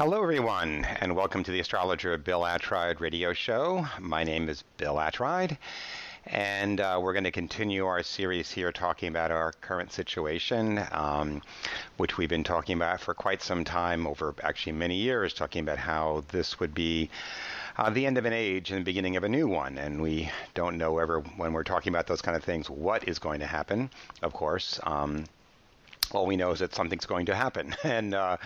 Hello, everyone, and welcome to the Astrologer Bill Attride radio show. My name is Bill Attride, and uh, we're going to continue our series here talking about our current situation, um, which we've been talking about for quite some time, over actually many years, talking about how this would be uh, the end of an age and the beginning of a new one. And we don't know ever, when we're talking about those kind of things, what is going to happen, of course. Um, all we know is that something's going to happen, and uh,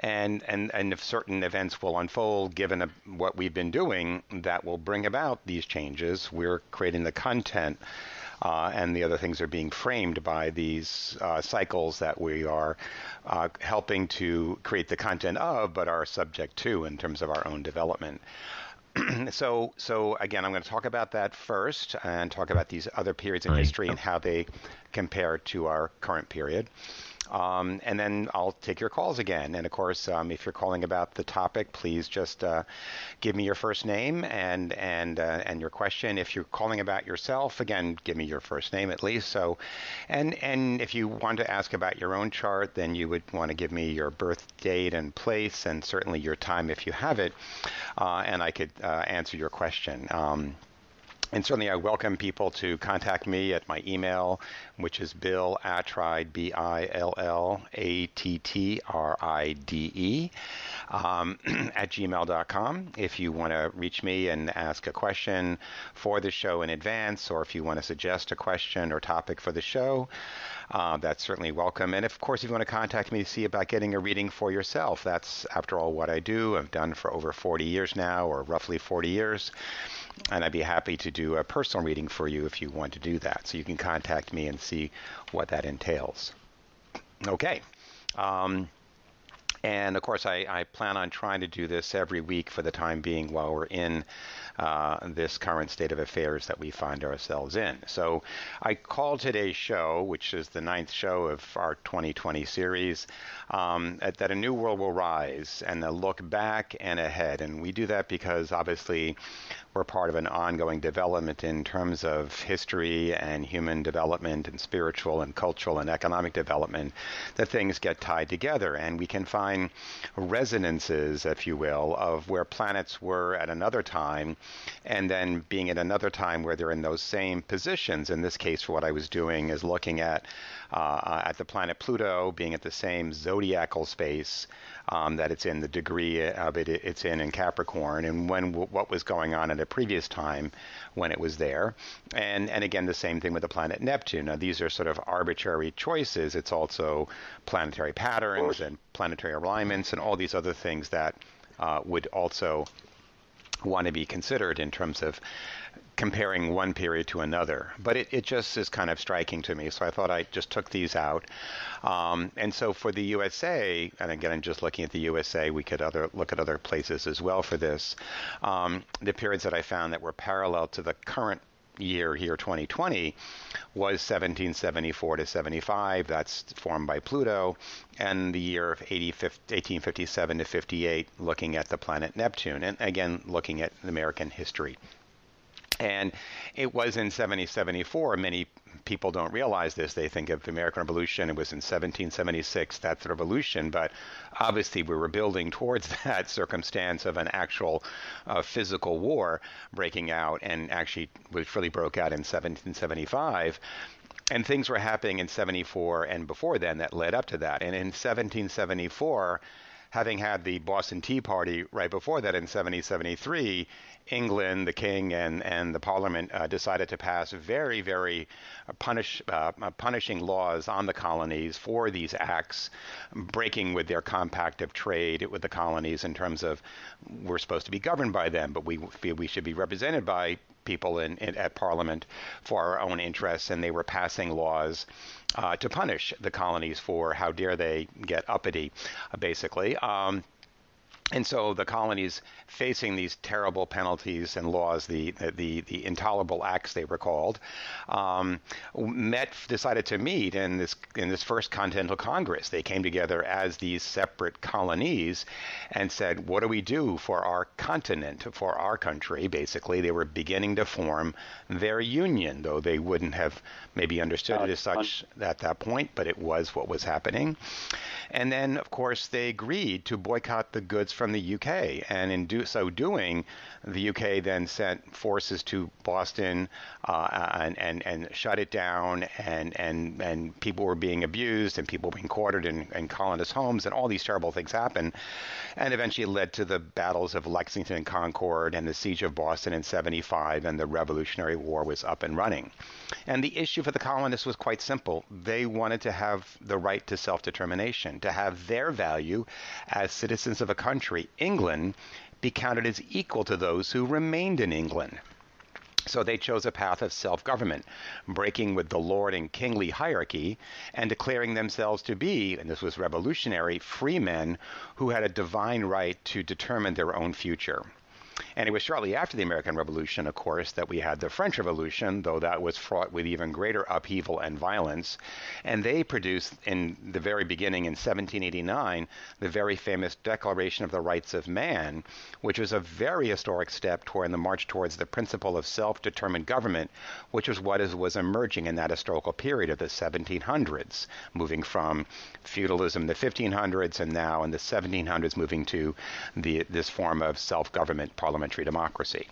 and and and if certain events will unfold, given a, what we've been doing, that will bring about these changes. We're creating the content. Uh, and the other things are being framed by these uh, cycles that we are uh, helping to create the content of, but are subject to in terms of our own development. so, so again, I'm going to talk about that first, and talk about these other periods in history and how they compare to our current period. Um, and then I'll take your calls again. And of course, um, if you're calling about the topic, please just uh, give me your first name and and uh, and your question. If you're calling about yourself, again, give me your first name at least. So, and and if you want to ask about your own chart, then you would want to give me your birth date and place, and certainly your time if you have it, uh, and I could uh, answer your question. Um, and certainly, I welcome people to contact me at my email, which is bill attride, B I L L A T T R I D E, um, at gmail.com. If you want to reach me and ask a question for the show in advance, or if you want to suggest a question or topic for the show, uh, that's certainly welcome. And of course, if you want to contact me to see about getting a reading for yourself, that's, after all, what I do. I've done for over 40 years now, or roughly 40 years and I'd be happy to do a personal reading for you if you want to do that. So you can contact me and see what that entails. Okay. Um, and of course, I, I, plan on trying to do this every week for the time being while we're in uh, this current state of affairs that we find ourselves in. So I call today's show, which is the ninth show of our 2020 series, um, that a new world will rise and a look back and ahead. And we do that because obviously we're part of an ongoing development in terms of history and human development and spiritual and cultural and economic development, that things get tied together. And we can find resonances, if you will, of where planets were at another time and then being at another time where they're in those same positions. In this case, what I was doing is looking at uh, at the planet Pluto being at the same zodiacal space um, that it's in, the degree of it it's in in Capricorn, and when what was going on at a previous time when it was there, and and again the same thing with the planet Neptune. Now these are sort of arbitrary choices. It's also planetary patterns and planetary alignments and all these other things that uh, would also want to be considered in terms of comparing one period to another. But it, it just is kind of striking to me. So I thought I just took these out. Um, and so for the USA, and again, I'm just looking at the USA, we could other look at other places as well for this. Um, the periods that I found that were parallel to the current year here 2020 was 1774 to 75 that's formed by pluto. And the year of 80, 1857 to 58 looking at the planet neptune. And again looking at american history and it was in 1774. Many people don't realize this. They think of the American Revolution, it was in 1776, that's the revolution. But obviously, we were building towards that circumstance of an actual uh, physical war breaking out, and actually, which really broke out in 1775 and things were happening in 74 and before then that led up to that. And in 1774, having had the Boston Tea Party right before that in 1773, England, the king, and, and the parliament uh, decided to pass very, very uh, punish, uh, uh, punishing laws on the colonies for these acts, breaking with their compact of trade with the colonies in terms of we're supposed to be governed by them, but we feel we should be represented by people in, in, at Parliament for our own interests, and they were passing laws uh, to punish the colonies for how dare they get uppity, uh, basically. Um, and so the colonies facing these terrible penalties and laws, the the, the intolerable acts they were called, um, met decided to meet in this in this first Continental Congress. They came together as these separate colonies and said, "What do we do for our continent, for our country?" Basically, they were beginning to form their union, though they wouldn't have maybe understood it as such at that point, but it was what was happening. And then, of course, they agreed to boycott the goods from the UK, and in do, so doing, the UK then sent forces to Boston uh, and, and and shut it down, and and and people were being abused, and people being quartered in, in colonist homes, and all these terrible things happened, and eventually led to the battles of Lexington and Concord, and the siege of Boston in '75, and the Revolutionary War was up and running. And the issue for the colonists was quite simple. They wanted to have the right to self determination, to have their value as citizens of a country, England, be counted as equal to those who remained in England. So they chose a path of self government, breaking with the lord and kingly hierarchy and declaring themselves to be, and this was revolutionary, free men who had a divine right to determine their own future. And it was shortly after the American Revolution, of course, that we had the French Revolution, though that was fraught with even greater upheaval and violence. And they produced, in the very beginning in 1789, the very famous Declaration of the Rights of Man, which was a very historic step toward the march towards the principle of self determined government, which was what is, was emerging in that historical period of the 1700s, moving from feudalism in the 1500s and now in the 1700s moving to the, this form of self government parliamentary democracy.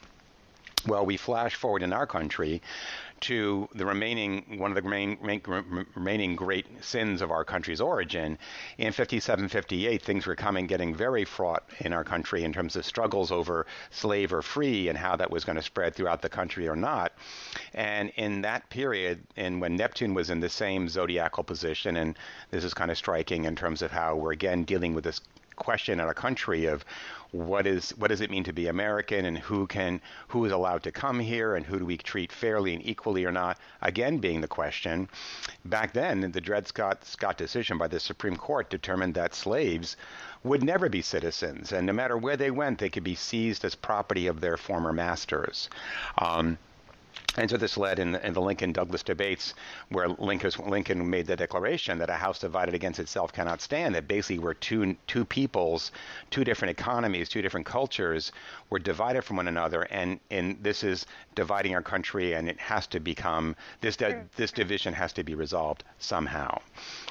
Well, we flash forward in our country to the remaining one of the main, main, remaining great sins of our country's origin. In 57, 58, things were coming, getting very fraught in our country in terms of struggles over slave or free and how that was going to spread throughout the country or not. And in that period, and when Neptune was in the same zodiacal position, and this is kind of striking in terms of how we're again dealing with this question in our country of what is what does it mean to be American and who can who is allowed to come here and who do we treat fairly and equally or not? Again being the question back then the Dred Scott Scott decision by the Supreme Court determined that slaves would never be citizens and no matter where they went they could be seized as property of their former masters. Um, and so this led in the, in the Lincoln Douglas debates, where Lincoln, Lincoln made the declaration that a house divided against itself cannot stand. That basically, where two two peoples, two different economies, two different cultures were divided from one another, and and this is dividing our country, and it has to become this sure. this division has to be resolved somehow.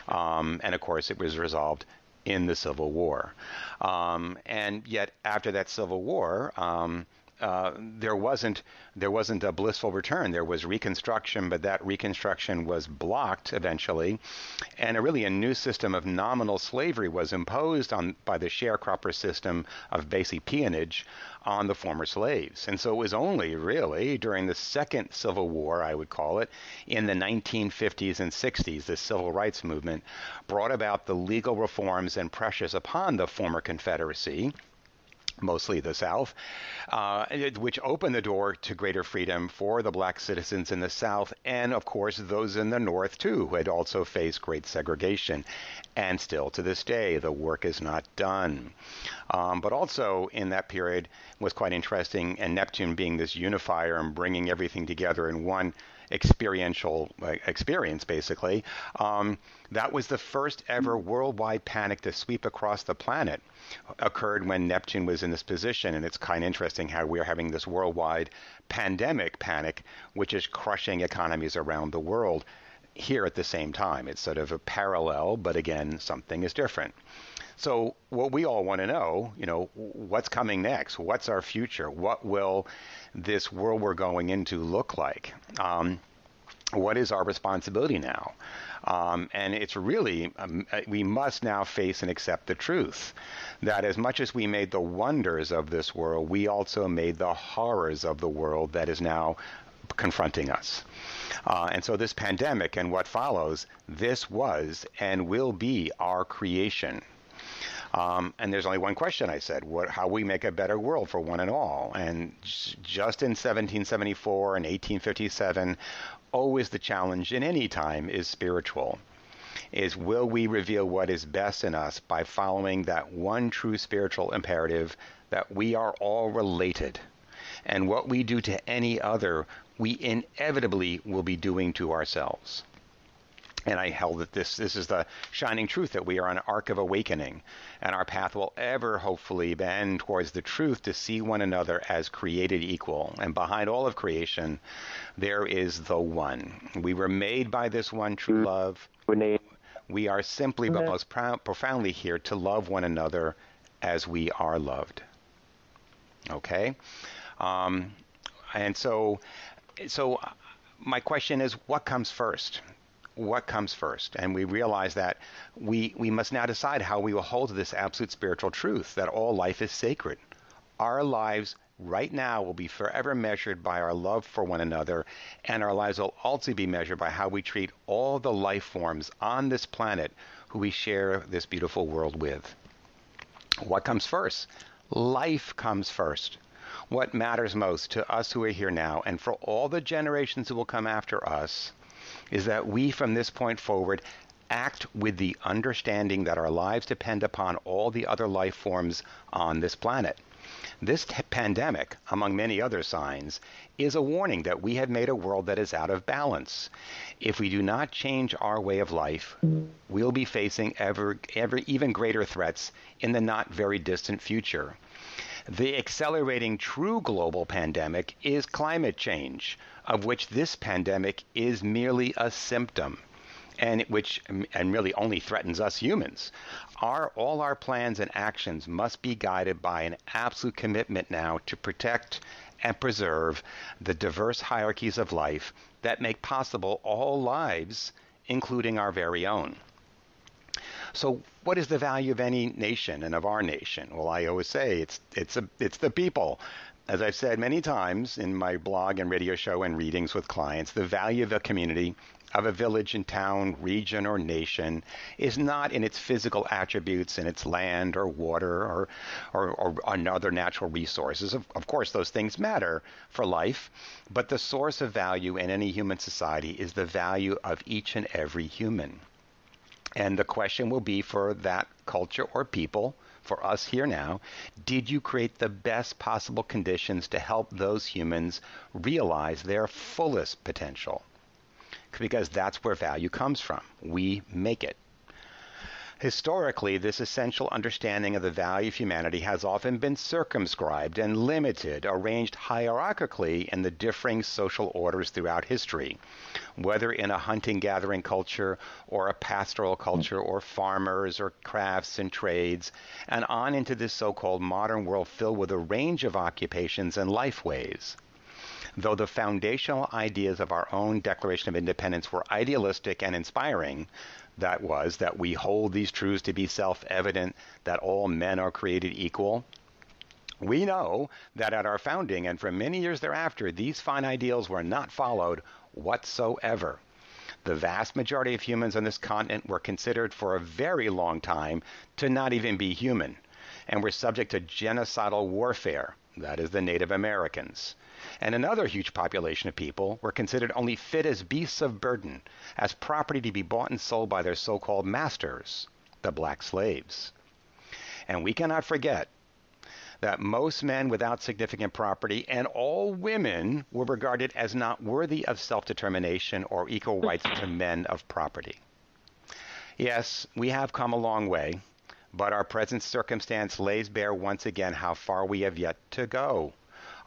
Um, and of course, it was resolved in the Civil War. Um, and yet, after that Civil War. Um, uh, there wasn't there wasn't a blissful return. There was reconstruction, but that reconstruction was blocked eventually, and a really a new system of nominal slavery was imposed on by the sharecropper system of basic peonage on the former slaves. And so it was only really during the second Civil War, I would call it, in the 1950s and 60s, the civil rights movement brought about the legal reforms and pressures upon the former Confederacy mostly the South, uh, which opened the door to greater freedom for the black citizens in the South, and of course those in the North too, who had also faced great segregation. And still to this day, the work is not done. Um, but also in that period was quite interesting, and Neptune being this unifier and bringing everything together in one experiential experience, basically. Um, that was the first ever worldwide panic to sweep across the planet. Occurred when Neptune was in this position, and it's kind of interesting how we are having this worldwide pandemic panic, which is crushing economies around the world here at the same time. It's sort of a parallel, but again, something is different. So what we all want to know, you know, what's coming next? What's our future? What will this world we're going into look like? Um, what is our responsibility now? Um, and it's really, um, uh, we must now face and accept the truth that as much as we made the wonders of this world, we also made the horrors of the world that is now confronting us. Uh, and so, this pandemic and what follows, this was and will be our creation. Um, and there's only one question, I said, what, how we make a better world for one and all. And just in 1774 and 1857, always the challenge in any time is spiritual. Is will we reveal what is best in us by following that one true spiritual imperative that we are all related? And what we do to any other, we inevitably will be doing to ourselves and I held that this this is the shining truth that we are on an arc of awakening, and our path will ever hopefully bend towards the truth to see one another as created equal. And behind all of creation, there is the one. We were made by this one true love. We are simply but most profoundly here to love one another as we are loved. Okay, um, and so so uh, my question is, what comes first? what comes first. And we realize that we, we must now decide how we will hold this absolute spiritual truth that all life is sacred. Our lives right now will be forever measured by our love for one another, and our lives will also be measured by how we treat all the life forms on this planet who we share this beautiful world with. What comes first? Life comes first. What matters most to us who are here now and for all the generations who will come after us is that we from this point forward act with the understanding that our lives depend upon all the other life forms on this planet. This t- pandemic, among many other signs, is a warning that we have made a world that is out of balance. If we do not change our way of life, we'll be facing ever, ever even greater threats in the not very distant future. The accelerating true global pandemic is climate change, of which this pandemic is merely a symptom and which and really only threatens us humans. Our all our plans and actions must be guided by an absolute commitment now to protect and preserve the diverse hierarchies of life that make possible all lives, including our very own. So, what is the value of any nation and of our nation? Well, I always say it's it's a, it's the people. As I've said many times in my blog and radio show and readings with clients, the value of a community, of a village and town, region or nation is not in its physical attributes, in its land or water or, or, or other natural resources. Of, of course, those things matter for life, but the source of value in any human society is the value of each and every human. And the question will be for that culture or people, for us here now, did you create the best possible conditions to help those humans realize their fullest potential? Because that's where value comes from. We make it. Historically, this essential understanding of the value of humanity has often been circumscribed and limited, arranged hierarchically in the differing social orders throughout history, whether in a hunting gathering culture or a pastoral culture or farmers or crafts and trades, and on into this so called modern world filled with a range of occupations and life ways. Though the foundational ideas of our own Declaration of Independence were idealistic and inspiring, that was that we hold these truths to be self evident that all men are created equal. We know that at our founding and for many years thereafter, these fine ideals were not followed whatsoever. The vast majority of humans on this continent were considered for a very long time to not even be human, and were subject to genocidal warfare, that is, the Native Americans and another huge population of people were considered only fit as beasts of burden, as property to be bought and sold by their so called masters, the black slaves. And we cannot forget that most men without significant property and all women were regarded as not worthy of self determination or equal rights to men of property. Yes, we have come a long way, but our present circumstance lays bare once again how far we have yet to go.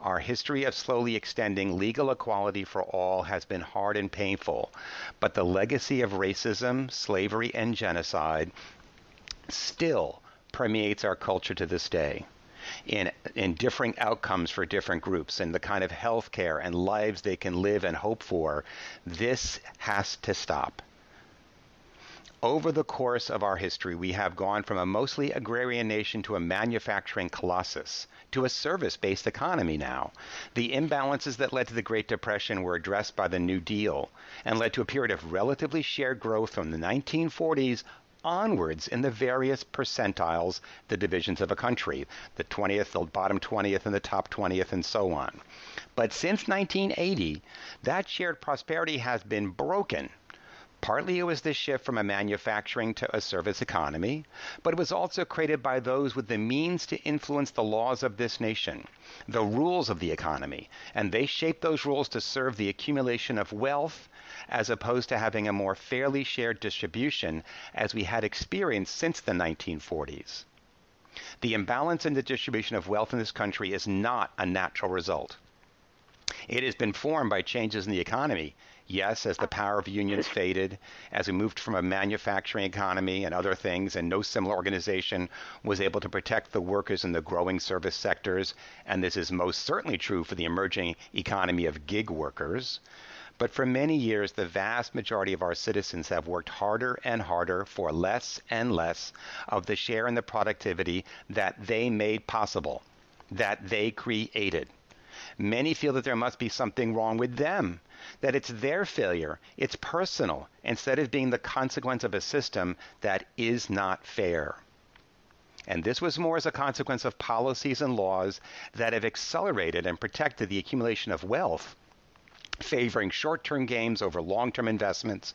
Our history of slowly extending legal equality for all has been hard and painful, but the legacy of racism, slavery, and genocide still permeates our culture to this day. In, in differing outcomes for different groups and the kind of health care and lives they can live and hope for, this has to stop. Over the course of our history, we have gone from a mostly agrarian nation to a manufacturing colossus, to a service based economy now. The imbalances that led to the Great Depression were addressed by the New Deal and led to a period of relatively shared growth from the 1940s onwards in the various percentiles, the divisions of a country, the 20th, the bottom 20th, and the top 20th, and so on. But since 1980, that shared prosperity has been broken Partly it was the shift from a manufacturing to a service economy, but it was also created by those with the means to influence the laws of this nation, the rules of the economy, and they shaped those rules to serve the accumulation of wealth as opposed to having a more fairly shared distribution as we had experienced since the 1940s. The imbalance in the distribution of wealth in this country is not a natural result. It has been formed by changes in the economy Yes, as the power of unions faded, as we moved from a manufacturing economy and other things, and no similar organization was able to protect the workers in the growing service sectors, and this is most certainly true for the emerging economy of gig workers. But for many years, the vast majority of our citizens have worked harder and harder for less and less of the share in the productivity that they made possible, that they created. Many feel that there must be something wrong with them that it's their failure, it's personal, instead of being the consequence of a system that is not fair. And this was more as a consequence of policies and laws that have accelerated and protected the accumulation of wealth, favoring short term gains over long term investments,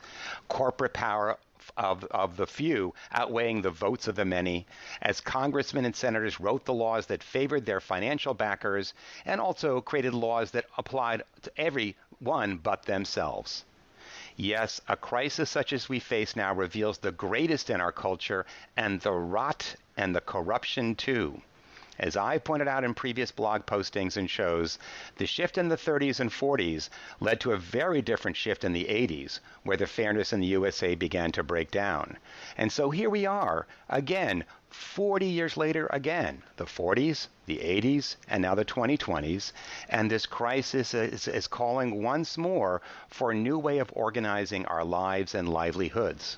corporate power of, of the few outweighing the votes of the many, as congressmen and senators wrote the laws that favored their financial backers and also created laws that applied to everyone but themselves. Yes, a crisis such as we face now reveals the greatest in our culture and the rot and the corruption too. As I pointed out in previous blog postings and shows, the shift in the 30s and 40s led to a very different shift in the 80s, where the fairness in the USA began to break down. And so here we are, again, 40 years later, again, the 40s, the 80s, and now the 2020s, and this crisis is, is calling once more for a new way of organizing our lives and livelihoods.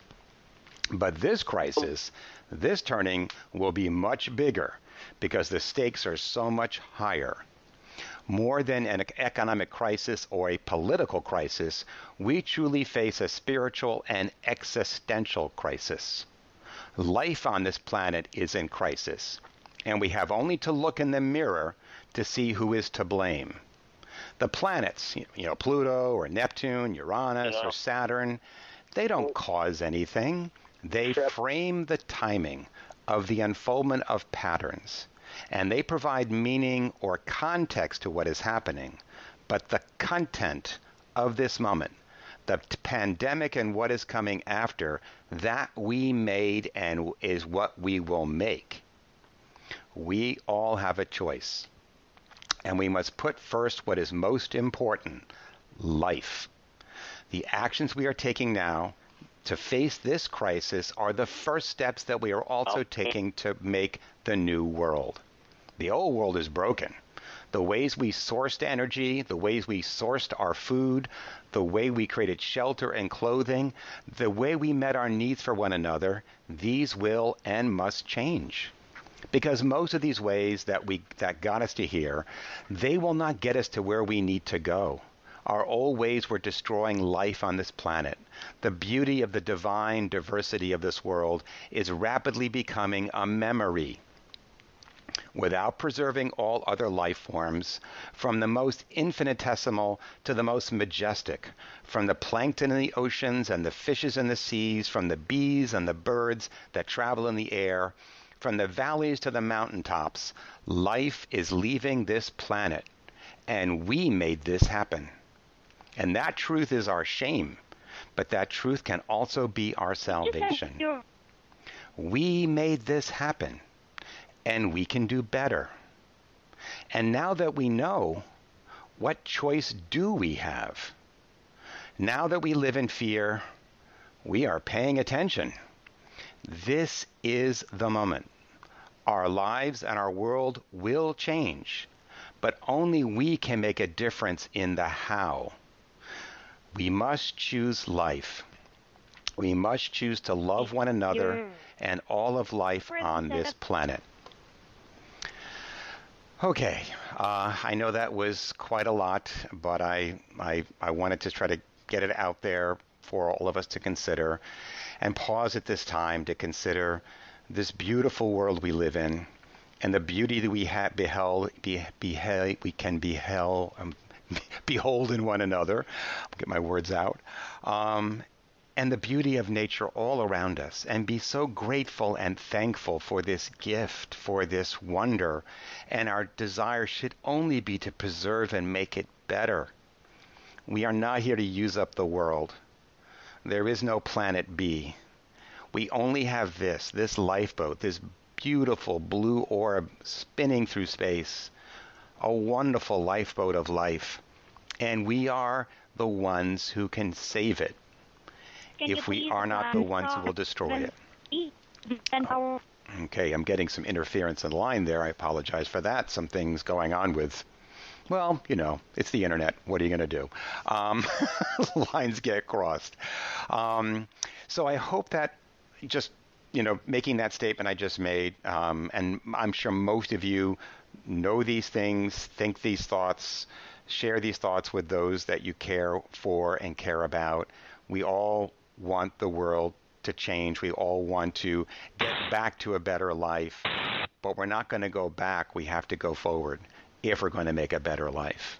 But this crisis, this turning, will be much bigger because the stakes are so much higher. More than an economic crisis or a political crisis, we truly face a spiritual and existential crisis. Life on this planet is in crisis, and we have only to look in the mirror to see who is to blame. The planets, you know, Pluto or Neptune, Uranus yeah. or Saturn, they don't cause anything. They frame the timing of the unfoldment of patterns, and they provide meaning or context to what is happening. But the content of this moment, the pandemic and what is coming after, that we made and is what we will make. We all have a choice. And we must put first what is most important life. The actions we are taking now to face this crisis are the first steps that we are also taking to make the new world. The old world is broken. The ways we sourced energy, the ways we sourced our food, the way we created shelter and clothing, the way we met our needs for one another, these will and must change because most of these ways that we that got us to here they will not get us to where we need to go our old ways were destroying life on this planet. The beauty of the divine diversity of this world is rapidly becoming a memory. Without preserving all other life forms, from the most infinitesimal to the most majestic, from the plankton in the oceans and the fishes in the seas, from the bees and the birds that travel in the air, from the valleys to the mountain tops, life is leaving this planet. And we made this happen. And that truth is our shame, but that truth can also be our salvation. We made this happen, and we can do better. And now that we know, what choice do we have? Now that we live in fear, we are paying attention. This is the moment. Our lives and our world will change, but only we can make a difference in the how. We must choose life. We must choose to love one another and all of life on this planet. Okay, uh, I know that was quite a lot, but I, I, I wanted to try to get it out there for all of us to consider. and pause at this time to consider this beautiful world we live in and the beauty that we have beheld, be, beheld, we can beheld, um, behold in one another. Get my words out. Um, and the beauty of nature all around us, and be so grateful and thankful for this gift, for this wonder. And our desire should only be to preserve and make it better. We are not here to use up the world. There is no planet B. We only have this, this lifeboat, this beautiful blue orb spinning through space, a wonderful lifeboat of life. And we are the ones who can save it if we are not the ones who will destroy it. Okay, I'm getting some interference in the line there. I apologize for that. Some things going on with, well, you know, it's the internet. What are you going to do? Um, lines get crossed. Um, so I hope that just, you know, making that statement I just made, um, and I'm sure most of you know these things, think these thoughts, share these thoughts with those that you care for and care about. We all want the world to change. We all want to get back to a better life, but we're not going to go back. We have to go forward if we're going to make a better life.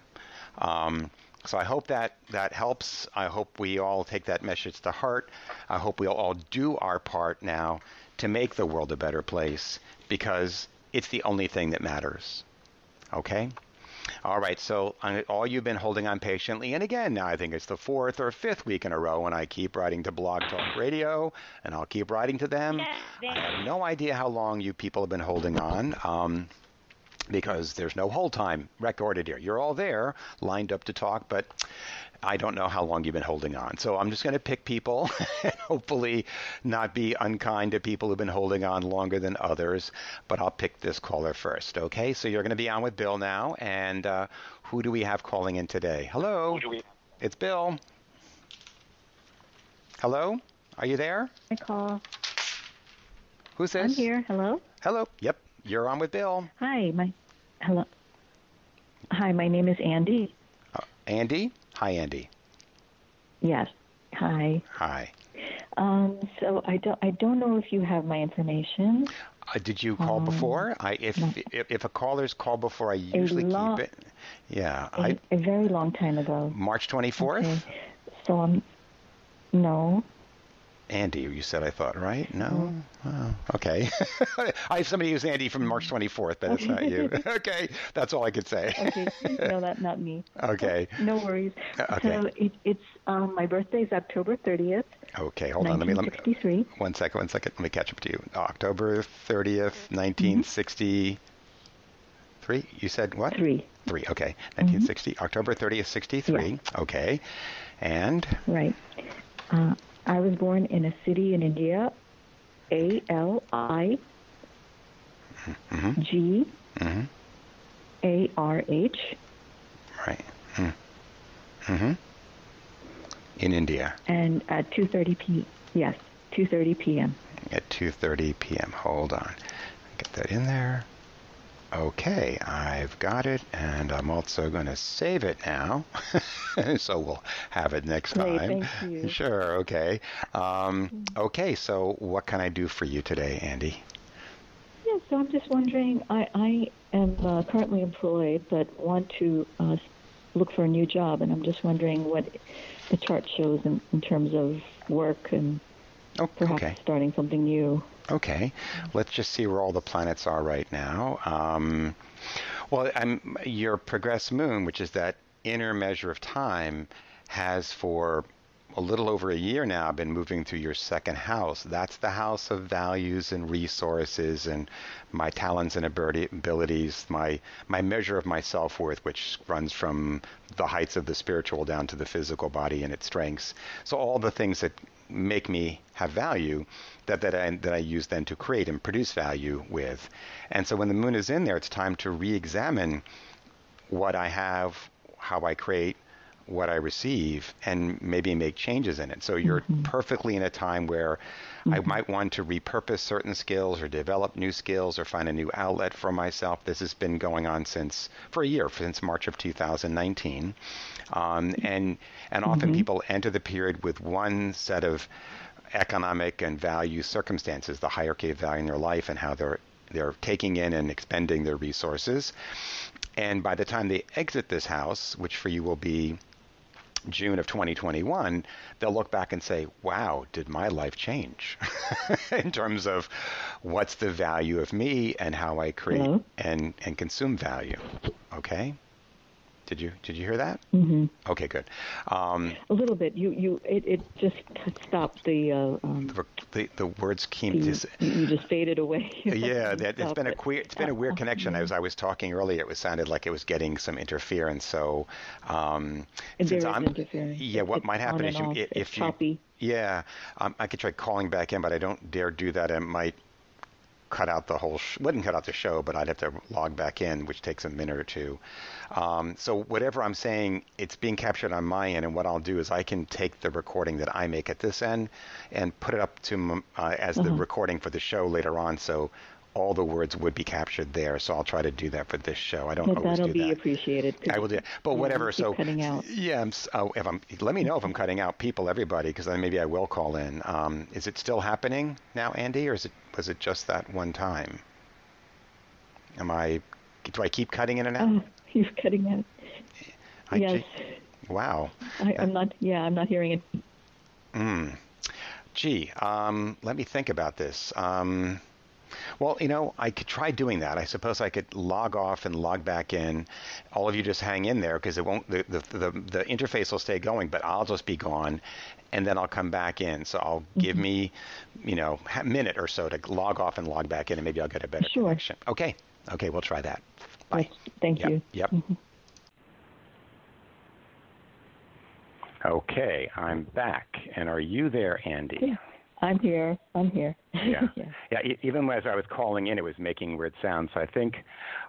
Um, so I hope that that helps. I hope we all take that message to heart. I hope we all do our part now to make the world a better place because it's the only thing that matters. Okay? All right, so all you've been holding on patiently, and again, now I think it's the fourth or fifth week in a row, when I keep writing to Blog Talk Radio, and I'll keep writing to them. I have no idea how long you people have been holding on. Um, because there's no hold time recorded here. You're all there, lined up to talk, but I don't know how long you've been holding on. So I'm just going to pick people and hopefully not be unkind to people who've been holding on longer than others. But I'll pick this caller first. Okay, so you're going to be on with Bill now. And uh, who do we have calling in today? Hello. It's Bill. Hello. Are you there? I call. Who's this? I'm here. Hello. Hello. Yep. You're on with Bill. Hi. My. Hello. Hi. My name is Andy. Uh, Andy. Hi, Andy. Yes. Hi. Hi. Um, so I don't I don't know if you have my information. Uh, did you call Um, before? I if, no. if if a caller's called before, I usually lo- keep it. Yeah, A, I a very long time ago. March 24th. Okay. So I'm no. Andy, you said I thought right? No. Mm-hmm. Oh, okay. I have somebody who's Andy from March 24th, but it's not you. okay, that's all I could say. Okay. no, that not me. Okay. No worries. Okay. So it, it's um, my birthday is October 30th, Okay, hold on. Let me let me 1963. one second. One second. Let me catch up to you. October 30th, 1963. You said what? Three. Three. Okay. 1960. October 30th, 63. Okay. And Right. Uh, I was born in a city in India, A L I G A R H, right. Mm. Mm-hmm. In India and at 2:30 p. Yes, 2:30 p.m. at 2:30 p.m. Hold on. Get that in there. Okay, I've got it, and I'm also going to save it now, so we'll have it next time. thank you. Sure. Okay. Um, okay. So, what can I do for you today, Andy? Yeah, so I'm just wondering. I I am uh, currently employed, but want to uh, look for a new job, and I'm just wondering what the chart shows in, in terms of work and Oh, perhaps okay. starting something new. Okay, let's just see where all the planets are right now. Um, well, I'm, your progress moon, which is that inner measure of time, has for a little over a year now been moving through your second house. That's the house of values and resources and my talents and abilities, my my measure of my self worth, which runs from the heights of the spiritual down to the physical body and its strengths. So all the things that make me have value that that I, that I use then to create and produce value with. And so when the moon is in there, it's time to re-examine what I have, how I create, what I receive, and maybe make changes in it. So you're mm-hmm. perfectly in a time where I might want to repurpose certain skills or develop new skills or find a new outlet for myself. This has been going on since for a year, since March of 2019. Um, and and often people enter the period with one set of economic and value circumstances, the hierarchy of value in their life, and how they're they're taking in and expending their resources. And by the time they exit this house, which for you will be June of 2021, they'll look back and say, wow, did my life change in terms of what's the value of me and how I create Hello? and, and consume value? Okay? Did you did you hear that? hmm Okay, good. Um, A little bit. You you it, it just stopped the. Uh, um, the, the, the words came you, you just faded away. Yeah, that, it's been a it. queer, it's been a weird connection. As I was talking earlier, it was sounded like it was getting some interference. So, um, And since I'm, yeah, what It's might happen is you, if It's you, choppy. yeah, um, I could try calling back in, but I don't dare do that. It might cut out the whole, sh- wouldn't cut out the show, but I'd have to log back in, which takes a minute or two. Um, so whatever I'm saying, it's being captured on my end, and what I'll do is I can take the recording that I make at this end and put it up to m- uh, as the recording for the show later on. So all the words would be captured there. So I'll try to do that for this show. I don't But always that. That'll do be that. appreciated. I will do it. But whatever. So cutting out. yeah, I'm, oh, if I'm, let me know if I'm cutting out people, everybody, because then maybe I will call in. Um, is it still happening now, Andy, or is it was it just that one time? Am I? Do I keep cutting in and out? Oh, you're cutting out. I- yes, Wow. I, I'm not. Yeah, I'm not hearing it. Mm. Gee, um, let me think about this. Um, well, you know, I could try doing that. I suppose I could log off and log back in. All of you just hang in there because it won't. The, the the the interface will stay going, but I'll just be gone, and then I'll come back in. So I'll give mm-hmm. me, you know, a minute or so to log off and log back in, and maybe I'll get a better Sure. connection. Okay. Okay, we'll try that. Bye. Yes, Thank Yep. you. Yep. Mm-hmm. Okay, I'm back. And are you there, Andy? Yeah. I'm here. I'm here. Yeah. yeah. Yeah, even as I was calling in, it was making weird sounds. So I think,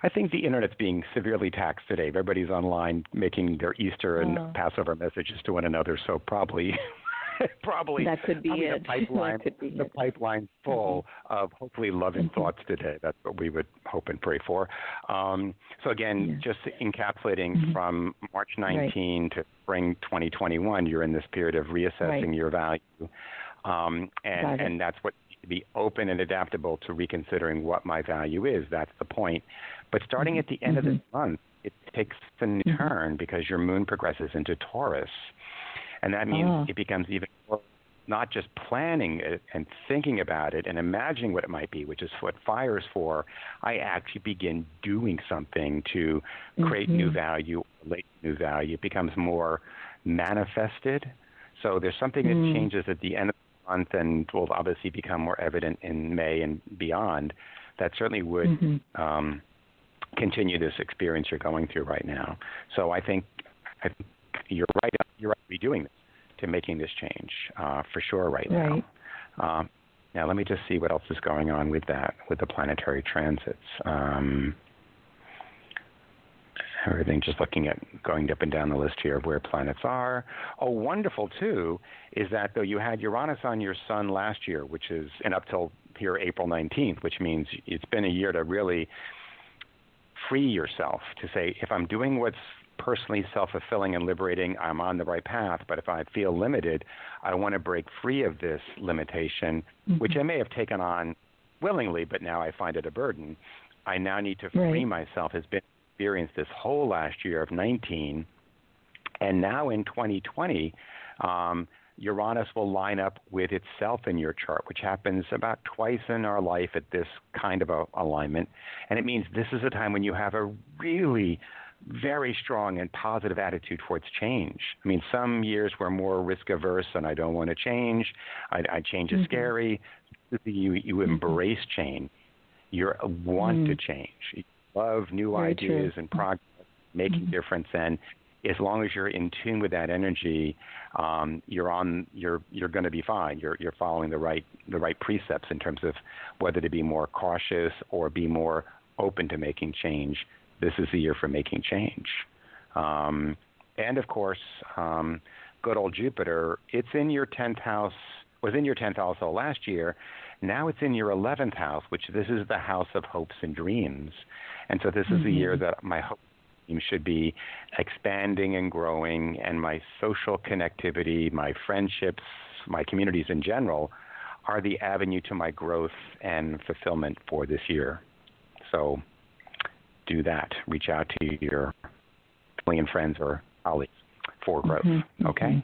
I think the internet's being severely taxed today. Everybody's online making their Easter and Oh. Passover messages to one another. So probably, probably That could be probably it. The pipeline, be the it. pipeline full mm-hmm. of hopefully loving mm-hmm. thoughts today. That's what we would hope and pray for. Um, so again, just encapsulating mm-hmm. from March 19 to spring 2021, you're in this period of reassessing Right. your value. Um, and, and that's what to be open and adaptable to reconsidering what my value is. That's the point. But starting at the end of this month, it takes a new turn because your moon progresses into Taurus. And that means Ah. it becomes even more not just planning it and thinking about it and imagining what it might be, which is what fire is for. I actually begin doing something to create new value, relate new value. It becomes more manifested. So there's something that changes at the end of the month and will obviously become more evident in May and beyond. That certainly would um, continue this experience you're going through right now. So I think, I think you're right. You're right to be doing this, to making this change uh, for sure right now. Um, now let me just see what else is going on with that, with the planetary transits. Um, everything just looking at going up and down the list here of where planets are. Oh, wonderful too is that though you had Uranus on your sun last year, which is and up till here April 19th, which means it's been a year to really free yourself to say if I'm doing what's personally self-fulfilling and liberating, I'm on the right path. But if I feel limited, I want to break free of this limitation, mm-hmm. which I may have taken on willingly, but now I find it a burden. I now need to free Right. myself. Has been experienced this whole last year of 19, and now in 2020, um, Uranus will line up with itself in your chart, which happens about twice in our life at this kind of a alignment. And it means this is a time when you have a really very strong and positive attitude towards change. I mean, some years we're more risk averse and I don't want to change. I, I change is mm-hmm. scary. You, you mm-hmm. embrace change. You want to mm-hmm. change. Love new Very ideas true. and progress, making difference. And as long as you're in tune with that energy, um, you're on. You're you're going to be fine. You're you're following the right the right precepts in terms of whether to be more cautious or be more open to making change. This is the year for making change. Um, and of course, um, good old Jupiter. It's in your tenth house. Was in your tenth house all last year. Now it's in your eleventh house, which this is the house of hopes and dreams. And so this is the year that my hope should be expanding and growing, and my social connectivity, my friendships, my communities in general, are the avenue to my growth and fulfillment for this year. So do that. Reach out to your family and friends or colleagues for growth. Mhm, Okay?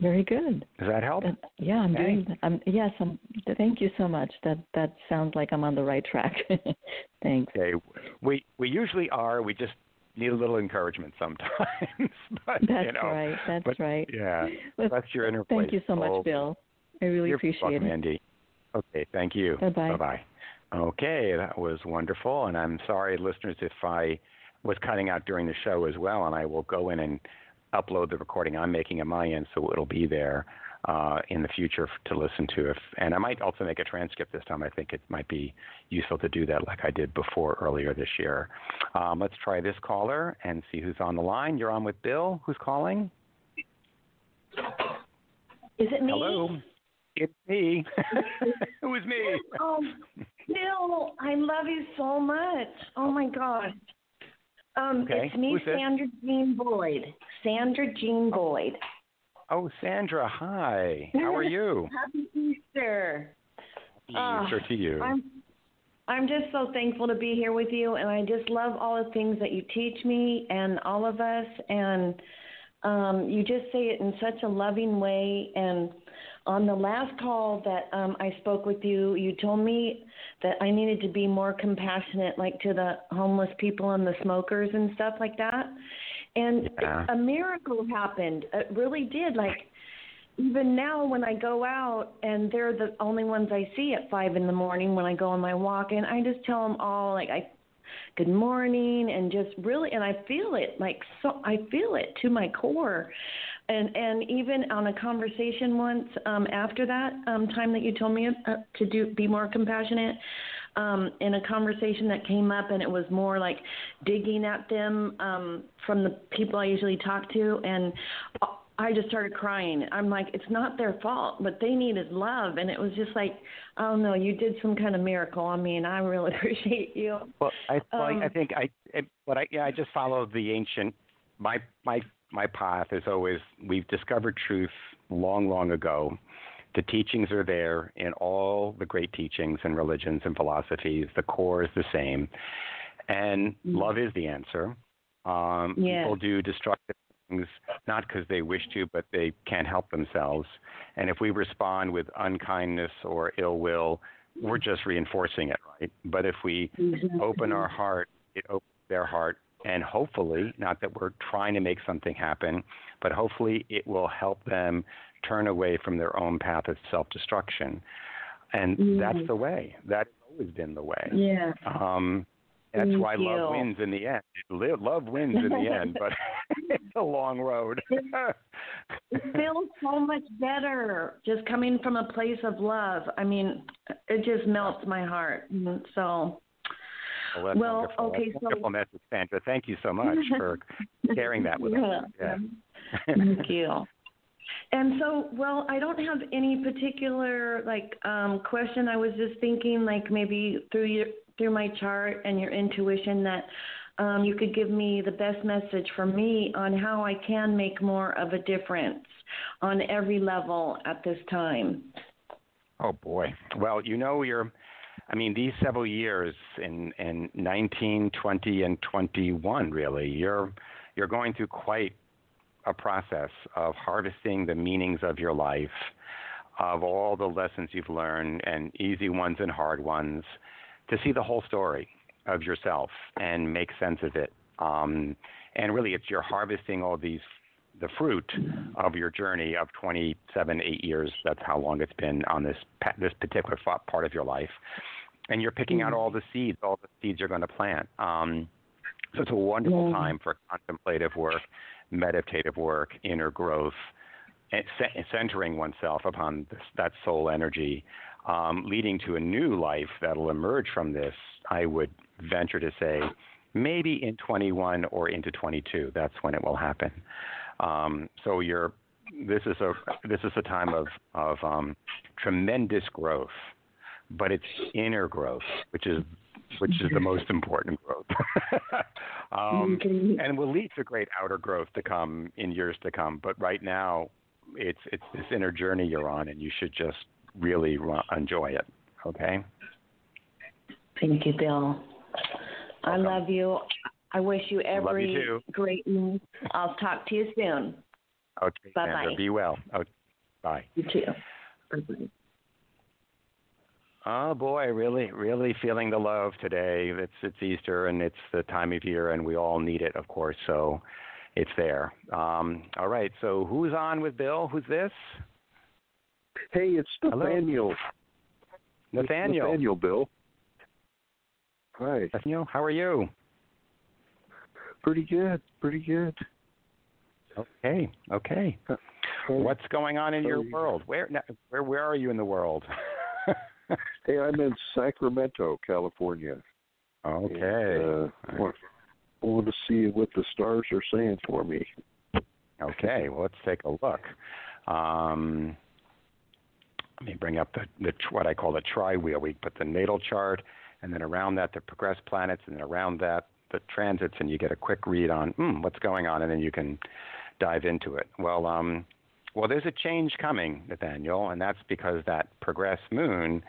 Very good. Does that help? Uh, yeah, I'm Okay. doing. Um, yes, I'm. Thank you so much. That that sounds like I'm on the right track. Thanks. Okay. We we usually are. We just need a little encouragement sometimes. but That's you know, right. That's but, right. Yeah. Well, That's your inner Thank place. you so much, Oh, Bill. I really appreciate welcome, it. Andy. Okay, thank you. Bye-bye. Bye bye. Okay, that was wonderful, and I'm sorry, listeners, if I was cutting out during the show as well, and I will go in and upload the recording I'm making at my end, so it'll be there uh, in the future to listen to. If and I might also make a transcript this time. I think it might be useful to do that, like I did before earlier this year. Um, let's try this caller and see who's on the line. You're on with Bill. Who's calling? Is it me? Hello. It's me. it was me? Oh, Bill, I love you so much. Oh my God. Um, Okay, it's me, who's this? Sandra Jean Boyd. Sandra Jean Boyd. Oh, Sandra, hi. How are you? Happy Easter. Ah, Easter to you. I'm I'm just so thankful to be here with you and I just love all the things that you teach me and all of us and um you just say it in such a loving way and on the last call that um I spoke with you, you told me that I needed to be more compassionate like to the homeless people and the smokers and stuff like that. And Yeah. a miracle happened. It really did like even now when I go out and they're the only ones I see at five in the morning when I go on my walk and I just tell them all like I good morning and just really and I feel it like so I feel it to my core and and even on a conversation once um after that um time that you told me uh, to do be more compassionate um in a conversation that came up and it was more like digging at them um from the people I usually talk to and I just started crying. I'm like, it's not their fault. What they need is love. And it was just like, I don't know, you did some kind of miracle on me, and I really appreciate you. well, I, well, I- I um, think I, it, but I, yeah, I just follow the ancient. My my my path is always we've discovered truth long, long ago. The teachings are there in all the great teachings and religions and philosophies. The core is the same, and love is the answer. Um, Yeah. People do destructive things not because they wish to, but they can't help themselves. And if we respond with unkindness or ill will, we're just reinforcing it, right? But if we open our heart, it opens their heart, and hopefully, not that we're trying to make something happen, but hopefully it will help them turn away from their own path of self destruction. And that's the way. That's always been the way. Yeah. Um, that's Thank why love wins in the end. Love wins in the end, but it's a long road. It feels so much better just coming from a place of love. I mean, it just melts my heart. Mm, So, Well, that's Well, wonderful. okay, That's a so- wonderful message, Sandra. Thank you so much for sharing that with You're us. Yeah. Thank you. And so, well, I don't have any particular like um question. I was just thinking like maybe through your through my chart and your intuition that um you could give me the best message for me on how I can make more of a difference on every level at this time. Oh boy. Well, you know you're I mean these several years in in 19, 20 and 21 really. You're you're going through quite a process of harvesting the meanings of your life, of all the lessons you've learned and easy ones and hard ones to see the whole story of yourself and make sense of it. Um, and really, it's you're harvesting all these the fruit of your journey of 27, eight years. That's how long it's been on this this particular part of your life, and you're picking out all the seeds, all the seeds you're going to plant. Um, so it's a wonderful time for contemplative work, meditative work, inner growth, and centering oneself upon this, that soul energy, um, leading to a new life that'll emerge from this. I would venture to say, maybe in 21 or into 22. That's when it will happen. Um, so you're. This is a this is a time of of um, tremendous growth, but it's inner growth, which is which is the most important growth, um, and will lead to great outer growth to come in years to come. But right now, it's it's this inner journey you're on, and you should just really enjoy it. Okay. Thank you, Bill. I love you. I wish you every too. great news. I'll talk to you soon. Okay, Bye-bye. Be well. Oh, bye. You too. Bye-bye. Oh boy, really, really feeling the love today. It's it's Easter and it's the time of year, and we all need it, of course. So it's there. Um, all right. So who's on with Bill? Who's this? Hey, it's Hello. Nathaniel. It's Nathaniel. Nathaniel, Bill. Hi. Nathaniel, how are you? Pretty good. Pretty good. Okay. Okay. Hi. What's going on in your world? Where now, where where are you in the world? Hey, I'm in Sacramento, California. okay. And, uh, I want, want to see what the stars are saying for me. Okay, well, let's take a look. Um, let me bring up the, the what I call the tri-wheel. We put the natal chart, and then around that the progressed planets, and then around that the transits, and you get a quick read on hmm, what's going on, and then you can dive into it. Well, um, well, there's a change coming, Nathaniel, and that's because that progress moon,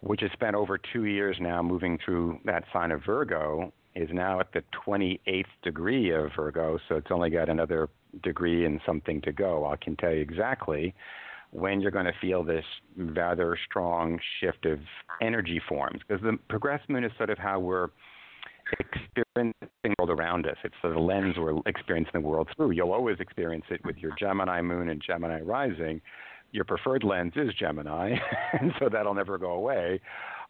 which has spent over two years now moving through that sign of Virgo, is now at the 28th degree of Virgo, so it's only got another degree and something to go. I can tell you exactly when you're going to feel this rather strong shift of energy forms, because the progress moon is sort of how we're experiencing the world around us. It's the lens we're experiencing the world through. You'll always experience it with your Gemini moon and Gemini rising. Your preferred lens is Gemini, and so that'll never go away.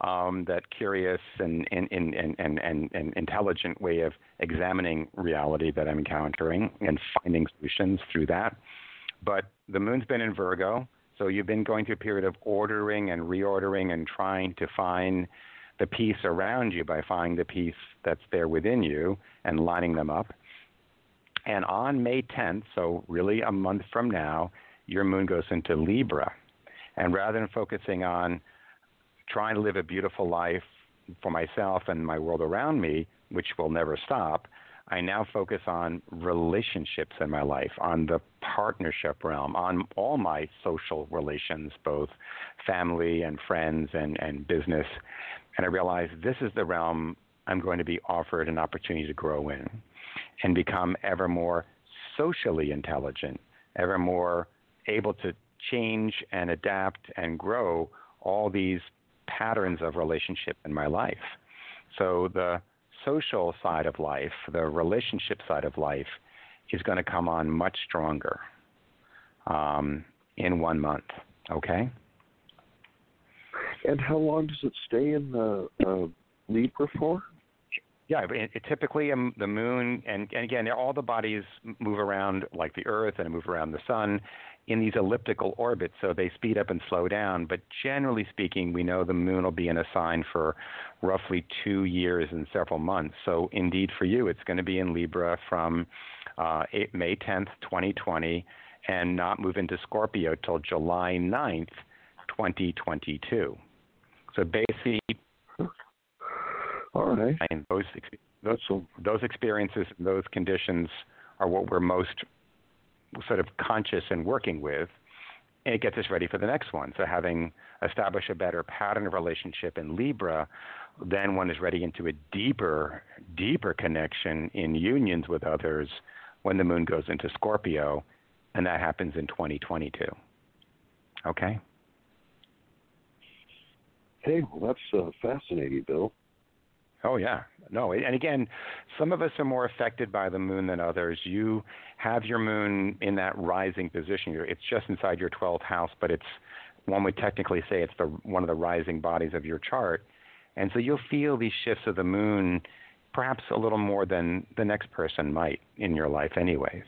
Um, that curious and, and, and, and, and, and, and intelligent way of examining reality that I'm encountering and finding solutions through that. But the moon's been in Virgo, so you've been going through a period of ordering and reordering and trying to find the peace around you by finding the peace that's there within you and lining them up. And on May 10th, so really a month from now, your moon goes into Libra. And rather than focusing on trying to live a beautiful life for myself and my world around me, which will never stop, I now focus on relationships in my life, on the partnership realm, on all my social relations, both family and friends and, and business. And I realize this is the realm I'm going to be offered an opportunity to grow in and become ever more socially intelligent, ever more able to change and adapt and grow all these patterns of relationship in my life. So the social side of life, the relationship side of life, is going to come on much stronger um, in one month. Okay. And how long does it stay in the uh, Libra for? Yeah, it, it typically um, the moon and, and again all the bodies move around like the Earth and move around the Sun in these elliptical orbits, so they speed up and slow down. But generally speaking, we know the moon will be in a sign for roughly two years and several months. So indeed, for you, it's going to be in Libra from uh, May 10th, 2020, and not move into Scorpio till July 9th, 2022. So basically, All right. and those a, those experiences, those conditions are what we're most sort of conscious and working with. And it gets us ready for the next one. So having established a better pattern of relationship in Libra, then one is ready into a deeper, deeper connection in unions with others when the moon goes into Scorpio, and that happens in 2022. Okay? Hey, well, that's uh, fascinating, Bill. Oh yeah, no, and again, some of us are more affected by the moon than others. You have your moon in that rising position. It's just inside your 12th house, but it's one would technically say it's the one of the rising bodies of your chart, and so you'll feel these shifts of the moon, perhaps a little more than the next person might in your life, anyways.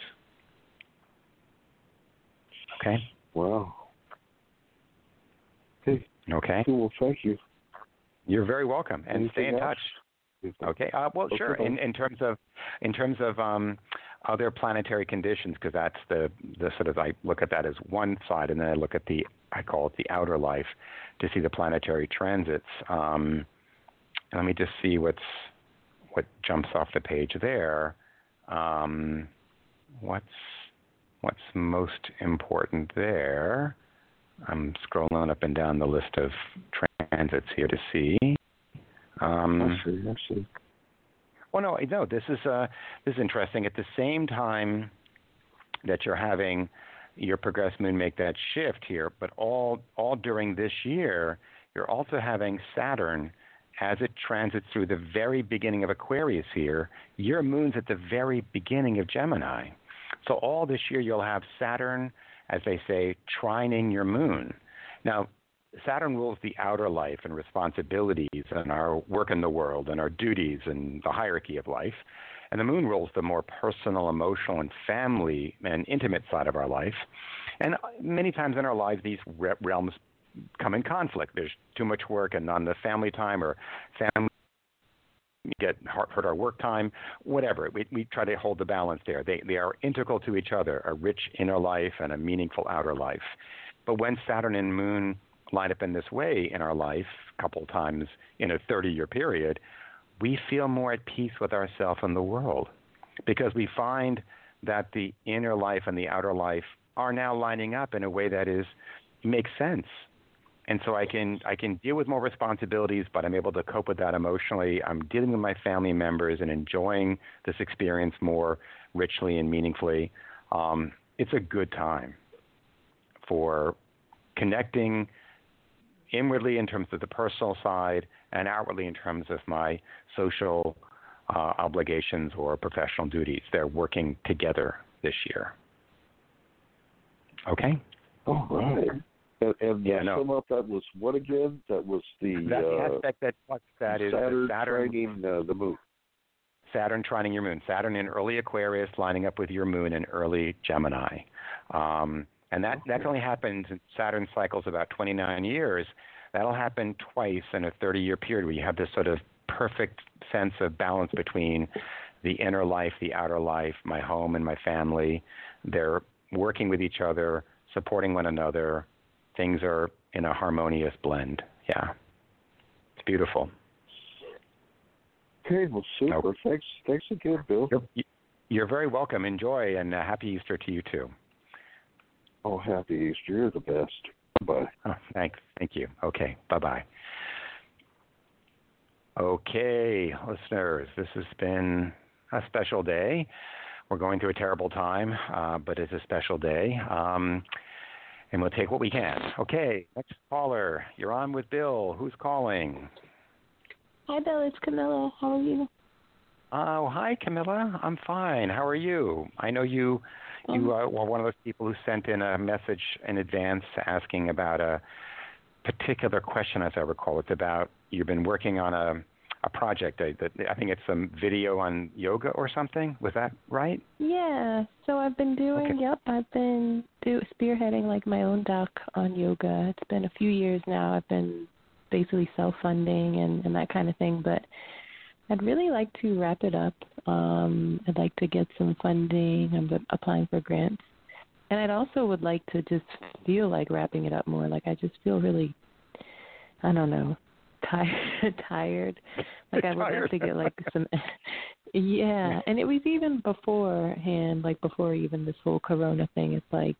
Okay. Wow. Okay. thank you. You're very welcome, and stay in Anything touch. Okay. Uh, well, Okay, sure. In, in terms of, in terms of um, other planetary conditions, because that's the the sort of I look at that as one side, and then I look at the I call it the outer life to see the planetary transits. Um, let me just see what's what jumps off the page there. Um, what's what's most important there. I'm scrolling up and down the list of transits here to see. Um, I see. I see. well, no, no. This is uh, this is interesting. At the same time that you're having your progressed moon make that shift here, but all all during this year, you're also having Saturn as it transits through the very beginning of Aquarius here. Your moon's at the very beginning of Gemini. So all this year you'll have Saturn, as they say, trining your moon. Now, Saturn rules the outer life and responsibilities and our work in the world and our duties and the hierarchy of life. And the moon rules the more personal, emotional, and family and intimate side of our life. And many times in our lives, these realms come in conflict. There's too much work and not enough family time, or family get hurt, our work time, whatever. We, we try to hold the balance there. They, they are integral to each other, a rich inner life and a meaningful outer life. But when Saturn and Moon line up in this way in our life, a couple times in a 30 year period, we feel more at peace with ourselves and the world because we find that the inner life and the outer life are now lining up in a way that is makes sense. And so I can I can deal with more responsibilities, but I'm able to cope with that emotionally. I'm dealing with my family members and enjoying this experience more richly and meaningfully. Um, it's a good time for connecting inwardly in terms of the personal side and outwardly in terms of my social uh, obligations or professional duties. They're working together this year. Okay? All right. And, and Yeah, no. sum up, that was what again? That was the That the uh, aspect that what's that is Saturn, Saturn trining uh, the moon. Saturn trining your moon. Saturn in early Aquarius lining up with your moon in early Gemini. Um, and that, that only happens in Saturn cycles about 29 years. That'll happen twice in a 30 year period where you have this sort of perfect sense of balance between the inner life, the outer life, my home and my family. They're working with each other, supporting one another. Things are in a harmonious blend. Yeah. It's beautiful. Okay, well, super. Nope. Thanks, thanks again, Bill. You're, you're very welcome. Enjoy and uh, happy Easter to you too. Oh, happy Easter. You're the best. Bye. Oh, thanks. Thank you. Okay. Bye bye. Okay, listeners, this has been a special day. We're going through a terrible time, uh, but it's a special day. Um, and we'll take what we can. Okay, next caller. You're on with Bill. Who's calling? Hi, Bill. It's Camilla. How are you? Oh, hi, Camilla. I'm fine. How are you? I know you you uh, were one of those people who sent in a message in advance asking about a particular question, as I recall. It's about you've been working on a a project. I, that I think it's some video on yoga or something. Was that right? Yeah. So I've been doing. Okay. Yep. I've been do spearheading like my own doc on yoga. It's been a few years now. I've been basically self-funding and and that kind of thing, but. I'd really like to wrap it up. Um, I'd like to get some funding. I'm applying for grants. And I'd also would like to just feel like wrapping it up more. Like I just feel really, I don't know, tired. tired. Like I would Tired. like to get like some. Yeah, and it was even beforehand, like before even this whole Corona thing. It's like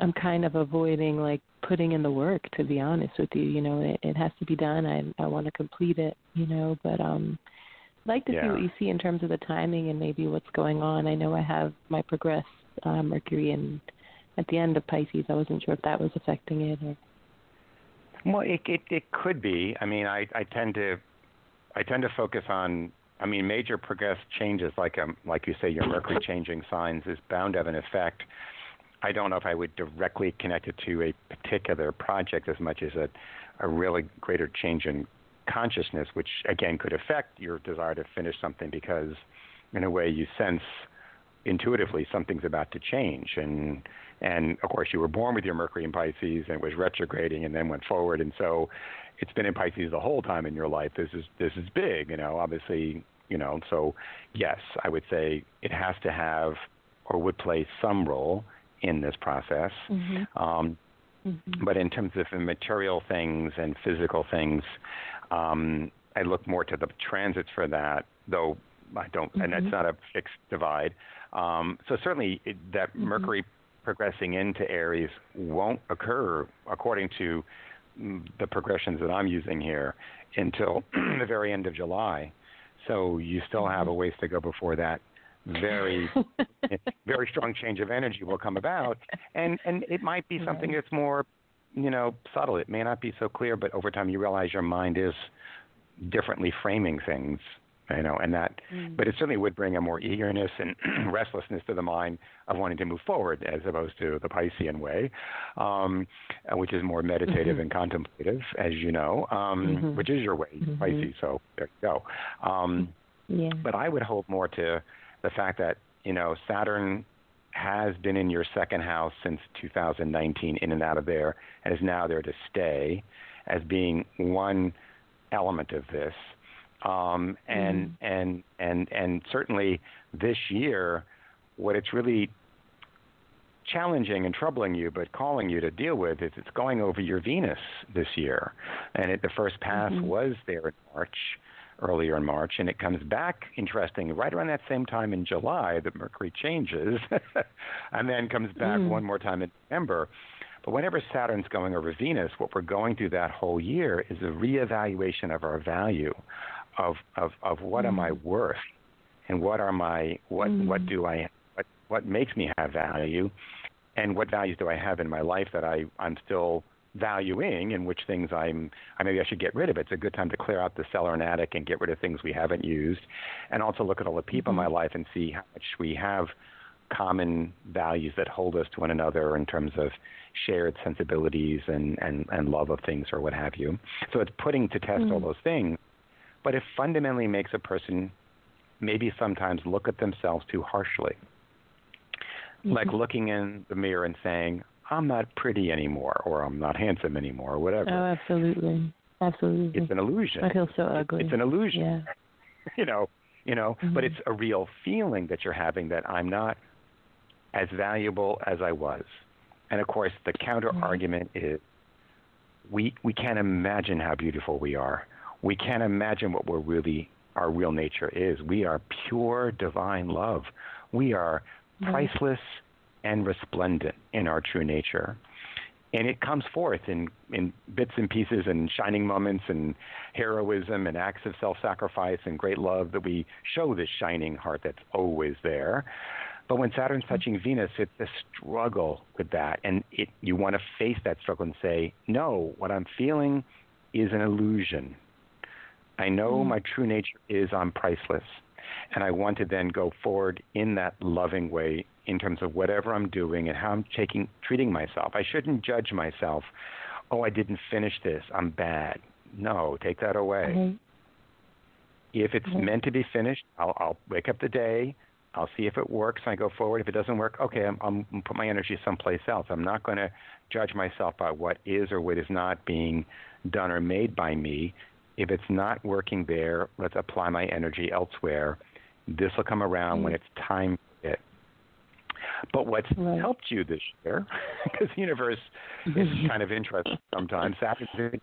I'm kind of avoiding like putting in the work. To be honest with you, you know, it, it has to be done. I I want to complete it, you know. But um, I'd like to see what you see in terms of the timing and maybe what's going on. I know I have my progress uh, Mercury and at the end of Pisces. I wasn't sure if that was affecting it or. Well, it, it it could be. I mean, I I tend to I tend to focus on. I mean, major progress changes, like um like you say, your Mercury changing signs is bound to have an effect. I don't know if I would directly connect it to a particular project as much as a a really greater change in consciousness, which again could affect your desire to finish something because, in a way, you sense intuitively something's about to change and and of course you were born with your mercury in pisces and it was retrograding and then went forward and so it's been in pisces the whole time in your life this is this is big you know obviously you know so yes i would say it has to have or would play some role in this process Mm-hmm. um, but in terms of material things and physical things, um, I look more to the transits for that, though I don't, and that's Mhm. not a fixed divide. Um, so certainly it, that Mhm. Mercury progressing into Aries won't occur according to mm, the progressions that I'm using here until the very end of July. So you still have a ways to go before that very very strong change of energy will come about. And and it might be something that's more you know subtle. It may not be so clear but over time you realize your mind is differently framing things you know and that Mm. but it certainly would bring a more eagerness and restlessness to the mind of wanting to move forward as opposed to the piscean way um uh, which is more meditative Mhm. and contemplative as you know um Mhm. which is your way Mhm. pisces so there you go um Yeah. but I would hold more to the fact that you know Saturn has been in your second house since 2019, in and out of there, and is now there to stay, as being one element of this. Um, and and and and certainly this year, what it's really challenging and troubling you, but calling you to deal with is it's going over your Venus this year, and it, the first pass Mhm. was there in March, earlier in March, and it comes back interesting right around that same time in July that Mercury changes, and then comes back Mm. one more time in December. But whenever Saturn's going over Venus, what we're going through that whole year is a reevaluation of our value, of of of what am I worth, and what are my what what Mm. do I what what makes me have value, and what values do I have in my life that I I'm still valuing and which things I'm I maybe I should get rid of. It's a good time to clear out the cellar and attic and get rid of things we haven't used, and also look at all the people in my life and see how much we have common values that hold us to one another in terms of shared sensibilities and, and, and love of things or what have you. So it's putting to test all Mm. those things, but it fundamentally makes a person maybe sometimes look at themselves too harshly. Like Mhm. looking in the mirror and saying, I'm not pretty anymore, or I'm not handsome anymore, or whatever. Oh, absolutely. Absolutely. it's an illusion. I feel so ugly. It's an illusion. Yeah. you know, you know, but Mhm. it's a real feeling that you're having that I'm not as valuable as I was. And of course, the counter argument is we we can't imagine how beautiful we are. We can't imagine what we're really our real nature is. We are pure divine love. We are priceless and resplendent in our true nature. And it comes forth in, in bits and pieces and shining moments and heroism and acts of self sacrifice and great love that we show this shining heart that's always there. But when Saturn's mm-hmm. touching Venus, it's a struggle with that. And it, you want to face that struggle and say, no, what I'm feeling is an illusion. I know my true nature is I'm priceless. And I want to then go forward in that loving way in terms of whatever I'm doing and how I'm taking, treating myself. I shouldn't judge myself. Oh, I didn't finish this. I'm bad. No, take that away. Right. If it's Mhm. meant to be finished, I'll, I'll wake up the day. I'll see if it works. I go forward. If it doesn't work, okay, I'm, I'm put my energy someplace else. I'm not going to judge myself by what is or what is not being done or made by me. If it's not working there, let's apply my energy elsewhere. This will come around when mm-hmm. it's time for it. But what's Right. helped you this year, because the universe is kind of interesting sometimes. Saturn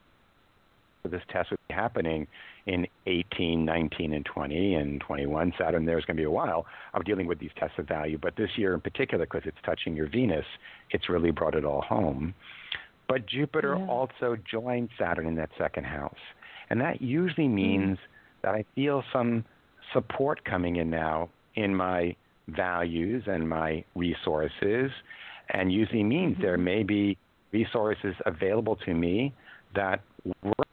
this test would be happening in 18, 19, and 20 and 21. Saturn there's going to be a while of dealing with these tests of value, but this year in particular, because it's touching your Venus, it's really brought it all home. But Jupiter Yeah. also joined Saturn in that second house, and that usually means that I feel some support coming in now in my values and my resources, and usually means there may be resources available to me that work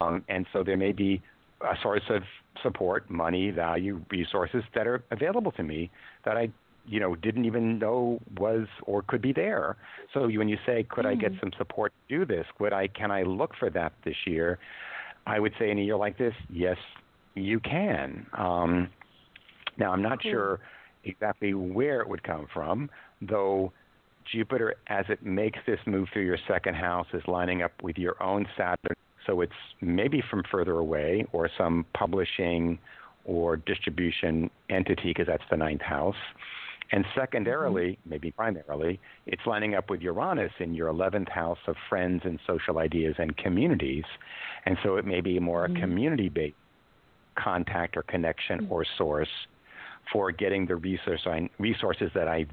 Um, and so there may be a source of support, money, value, resources that are available to me that I, you know, didn't even know was or could be there. So when you say, could I get some support to do this? Would I, can I look for that this year? I would say in a year like this, yes, you can. Um, now I'm not sure exactly where it would come from, though Jupiter, as it makes this move through your second house, is lining up with your own Saturn. So it's maybe from further away or some publishing or distribution entity, because that's the ninth house. And secondarily, maybe primarily, it's lining up with Uranus in your 11th house of friends and social ideas and communities. And so it may be more a community based contact or connection or source for getting the resource I, resources that I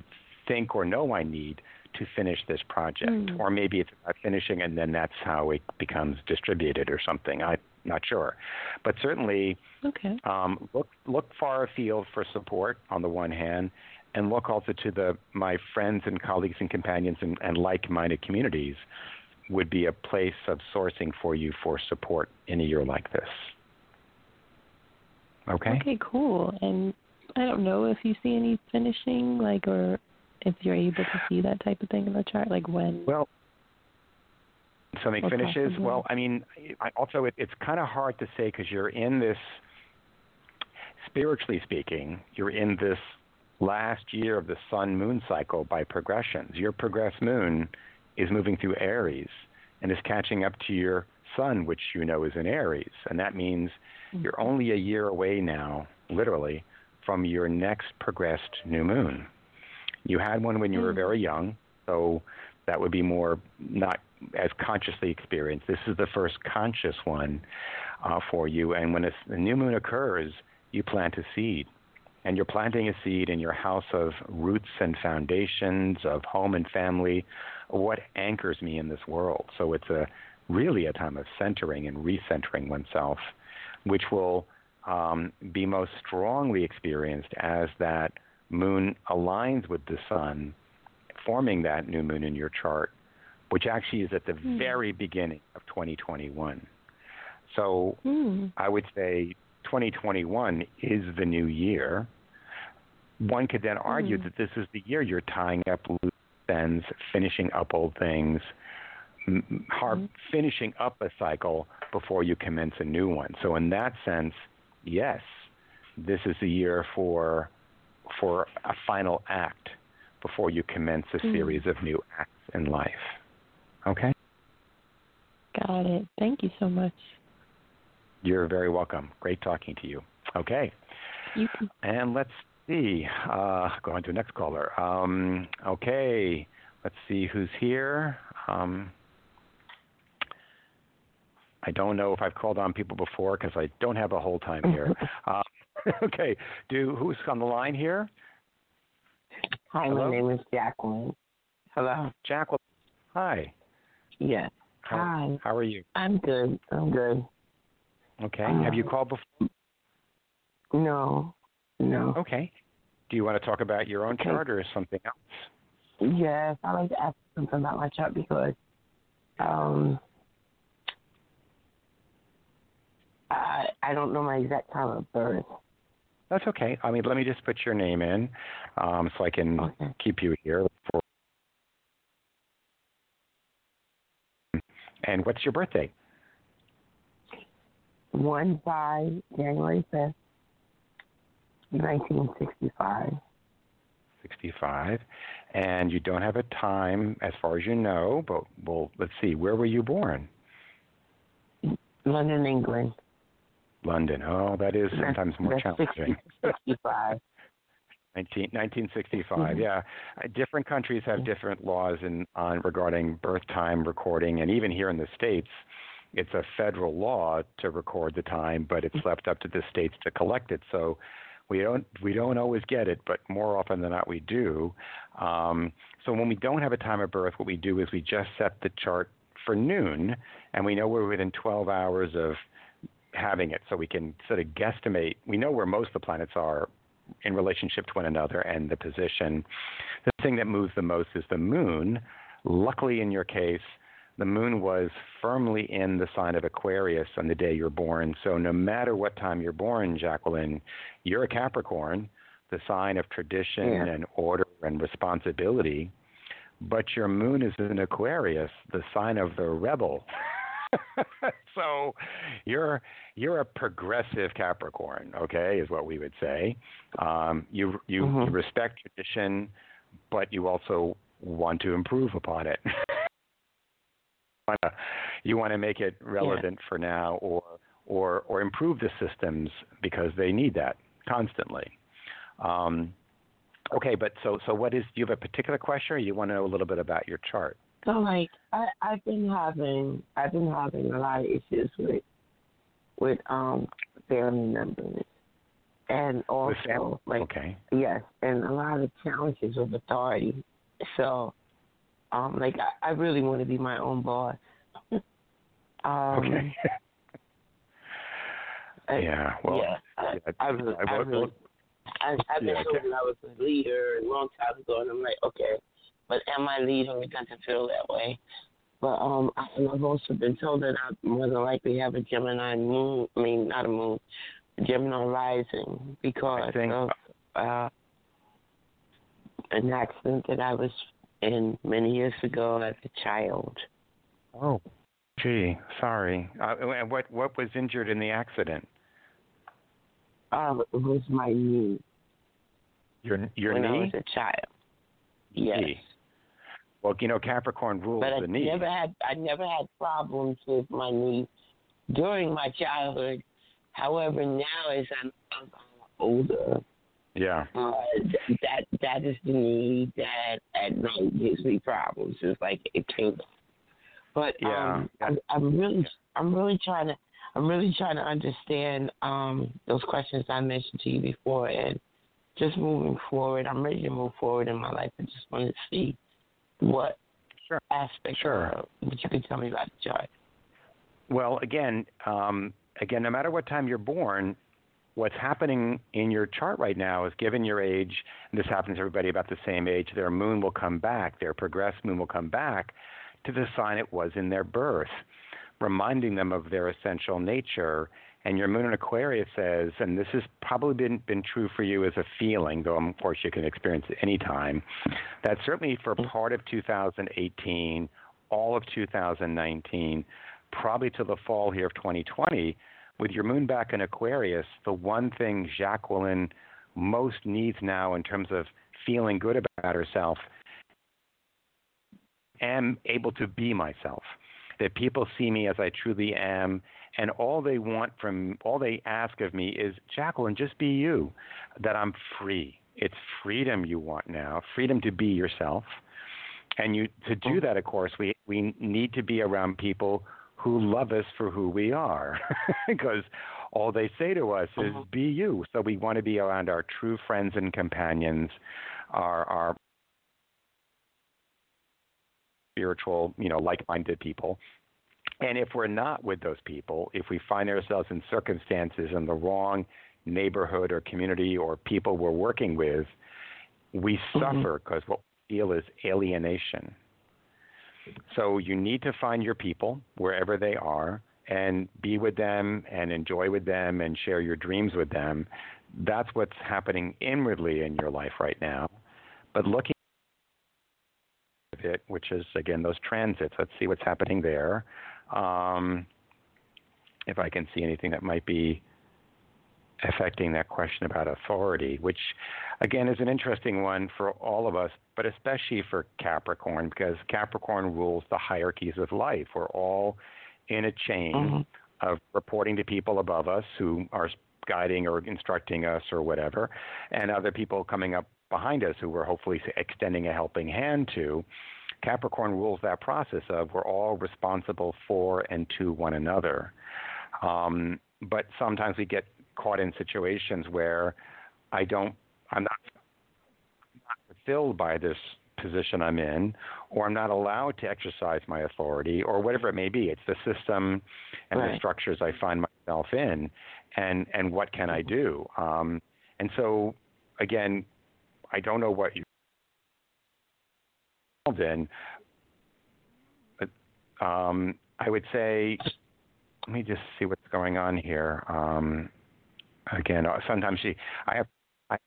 think or know I need to finish this project. Mm. Or maybe it's about finishing and then that's how it becomes distributed or something. I'm not sure. But certainly Okay. um, look look far afield for support on the one hand, and look also to the my friends and colleagues and companions and, and like-minded communities would be a place of sourcing for you for support in a year like this. Okay. Okay, cool. And I don't know if you see any finishing, like, or if you're able to see that type of thing in the chart, like when. Well, something finishes. Well, I mean, I, also it, it's kind of hard to say because you're in this. Spiritually speaking, you're in this last year of the sun moon cycle by progressions. Your progressed moon is moving through Aries and is catching up to your sun, which you know is in Aries. And that means you're only a year away now, literally, from your next progressed new moon. You had one when you were very young, so that would be more not as consciously experienced. This is the first conscious one uh, for you. And when a, a new moon occurs, you plant a seed. And you're planting a seed in your house of roots and foundations, of home and family, what anchors me in this world. So it's a really a time of centering and recentering oneself, which will um, be most strongly experienced as that moon aligns with the sun, forming that new moon in your chart, which actually is at the very beginning of 2021. So Hmm. I would say 2021 is the new year. One could then argue Mhm. that this is the year you're tying up loose ends, finishing up old things, m- har- finishing up a cycle before you commence a new one. So in that sense, yes, this is the year for for a final act before you commence a Mhm. series of new acts in life. Okay? Got it. Thank you so much. You're very welcome. Great talking to you. Okay. You too. And let's see. Uh, go on to the next caller. Um, okay. Let's see who's here. Um, I don't know if I've called on people before because I don't have a whole time here. uh, okay. Do who's on the line here? Hi, Hello? my name is Jacqueline. Hello. Jacqueline. Hi. Yes. How, Hi. How are you? I'm good. I'm good. Okay. Uh, have you called before? No. No. Okay. Do you want to talk about your own Okay. chart or something else? Yes, I'd like to ask something about my chart because um I I don't know my exact time of birth. That's okay. I mean, let me just put your name in um, so I can Okay. keep you here. For... And what's your birthday? One by January fifth, nineteen sixty five. 65. And you don't have a time as far as you know, but well, let's see. Where were you born? London, England. London. Oh, that is sometimes more That's challenging. 65. 19, 1965. Mhm. Yeah, Uh, different countries have different laws in on regarding birth time recording, and even here in the states, it's a federal law to record the time, but it's left up to the states to collect it. So we don't we don't always get it, but more often than not we do. Um, so when we don't have a time of birth, what we do is we just set the chart for noon, and we know we're within 12 hours of having it, so we can sort of guesstimate. We know where most of the planets are in relationship to one another and the position. The thing that moves the most is the moon. Luckily, in your case, the moon was firmly in the sign of Aquarius on the day you're born. So, no matter what time you're born, Jacqueline, you're a Capricorn, the sign of tradition Yeah. and order and responsibility. But your moon is in Aquarius, the sign of the rebel. so you're you're a progressive Capricorn, okay, is what we would say. Um, you you, you Mhm. respect tradition, but you also want to improve upon it. Wanna- you want to make it relevant for now, or or or improve the systems because they need that constantly. Um, okay, but so so what is? Do you have a particular question, or you want to know a little bit about your chart? So like I I've been having I've been having a lot of issues with with um family members. and also like okay. yes, and a lot of challenges with authority. So, um, like I, I really want to be my own boss. um, Okay. I- yeah. Well. yeah, I, yeah, I, really, I I, really, I, I've been Yeah, told that I was a leader a long time ago, and I'm like, okay, but am I leading? It doesn't feel that way. But um, I, I've also been told that I more than likely have a Gemini moon. I mean, not a moon, Gemini rising because think- of uh, an accident that I was in many years ago as a child. Oh. Gee, sorry. Uh, and what what was injured in the accident? Um, it was my knee Your your when I knee. was a child. Yes. Knee. Well, you know Capricorn rules But I the knee. never had I never had problems with my knee during my childhood. However, now as I'm, I'm older, Yeah. uh, that that is the knee that at night gives me problems. It's like it came. But Yeah. um, I'm, I'm really I'm really trying to I'm really trying to understand um, those questions I mentioned to you before, and just moving forward. I'm ready to move forward in my life. I just want to see what Sure. aspect Sure. of what you can tell me about the chart. Well, again, um, again, no matter what time you're born, what's happening in your chart right now is given your age, and this happens to everybody about the same age, their moon will come back, their progressed moon will come back to the sign it was in their birth, reminding them of their essential nature. And your moon in Aquarius says, and this has probably been, been true for you as a feeling, though of course you can experience it anytime, that certainly for mm-hmm. part of 2018, all of 2019, probably to the fall here of 2020, with your moon back in Aquarius, the one thing Jacqueline most needs now in terms of feeling good about herself am able to be myself. That people see me as I truly am, and all they want from, all they ask of me is, Jacqueline, just be you. That I'm free. It's freedom you want now, freedom to be yourself. And you to do mm. that, of course, we we need to be around people who love us for who we are, because all they say to us is mm-hmm. "be you." So we want to be around our true friends and companions, our our spiritual, you know, like-minded people. And if we're not with those people, if we find ourselves in circumstances in the wrong neighborhood or community or people we're working with, we mm-hmm. suffer because what we feel is alienation. So you need to find your people wherever they are and be with them and enjoy with them and share your dreams with them. That's what's happening inwardly in your life right now. But looking at it, which is again those transits, let's see what's happening there. Um, if I can see anything that might be affecting that question about authority, which again is an interesting one for all of us, but especially for Capricorn, because Capricorn rules the hierarchies of life. We're all in a chain of reporting to people above us who are guiding or instructing us or whatever, and other people coming up behind us who we're hopefully extending a helping hand to. Capricorn rules that process of we're all responsible for and to one another. Um, but sometimes we get caught in situations where I don't, I'm not, not fulfilled by this position I'm in, or I'm not allowed to exercise my authority, or whatever it may be. It's the system and the structures I find myself in, and and what can I do? Um, and so, again, I don't know what you're involved in, but um, I would say, let me just see what's going on here. Um, again, uh, sometimes you, I have, I,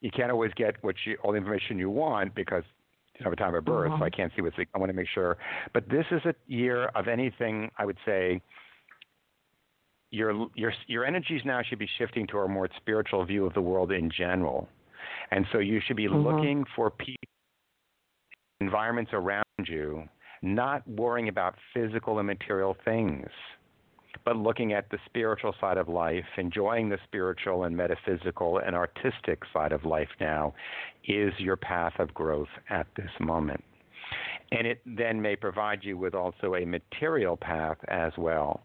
you can't always get what you, all the information you want because you have a time of birth, so I can't see what's. I want to make sure, but this is a year of anything. I would say. Your your your energies now should be shifting to a more spiritual view of the world in general, and so you should be looking for people, environments around you, not worrying about physical and material things but looking at the spiritual side of life, enjoying the spiritual and metaphysical and artistic side of life now is your path of growth at this moment. And it then may provide you with also a material path as well.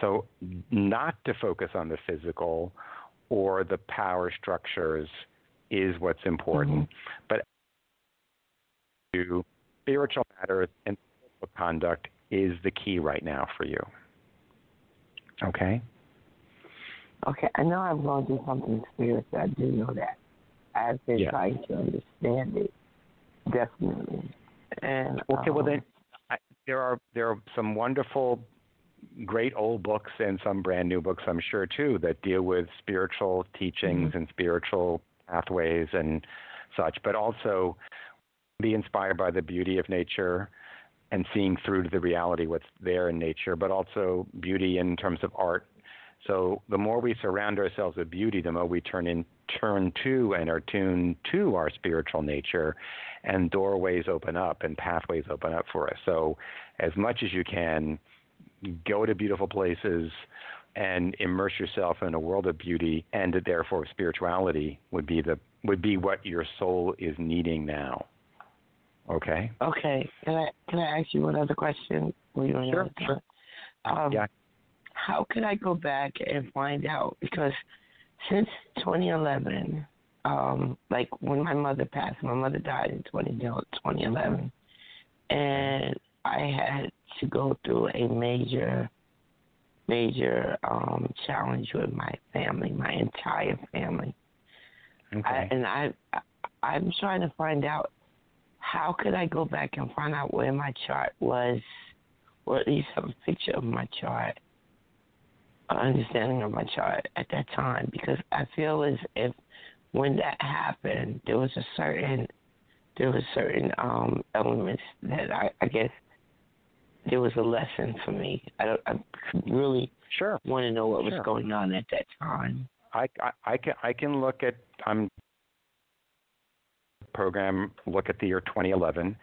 So, not to focus on the physical or the power structures is what's important. Mm-hmm. But to spiritual matters and conduct is the key right now for you. Okay? Okay, I know I'm going through something spiritual. I do know that. I've been Yeah. trying to understand it, definitely. And Okay, well um, then, I, there are there are some wonderful, great old books and some brand new books, I'm sure too, that deal with spiritual teachings and spiritual pathways and such. But also, be inspired by the beauty of nature and seeing through to the reality what's there in nature, but also beauty in terms of art. So the more we surround ourselves with beauty, the more we turn in turn to and are tuned to our spiritual nature and doorways open up and pathways open up for us. So as much as you can go to beautiful places and immerse yourself in a world of beauty and therefore spirituality would be the would be what your soul is needing now. Okay? Okay, can I can I ask you one other question? You Sure, answer? Um, Yeah. How can I go back and find out? Because since 2011, um, like when my mother passed, my mother died in 20, 2011, and I had to go through a major, major um, challenge with my family, my entire family. Okay. I, and I, I'm trying to find out how could I go back and find out where my chart was, or at least have a picture of my chart, an understanding of my chart at that time, because I feel as if when that happened, there was a certain, there was certain um elements that I, I guess there was a lesson for me. I don't, I really sure want to know what was going on at that time. I, I, I can I can look at I'm program look at the year 2011.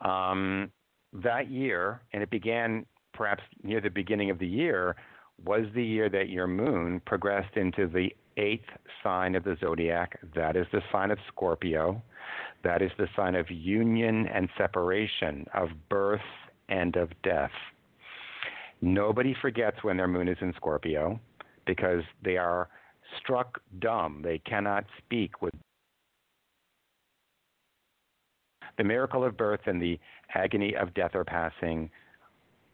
Um, that year, and it began perhaps near the beginning of the year, was the year that your moon progressed into the eighth sign of the zodiac. That is the sign of Scorpio. That is the sign of union and separation, of birth and of death. Nobody forgets when their moon is in Scorpio because they are struck dumb. They cannot speak with the miracle of birth and the agony of death or passing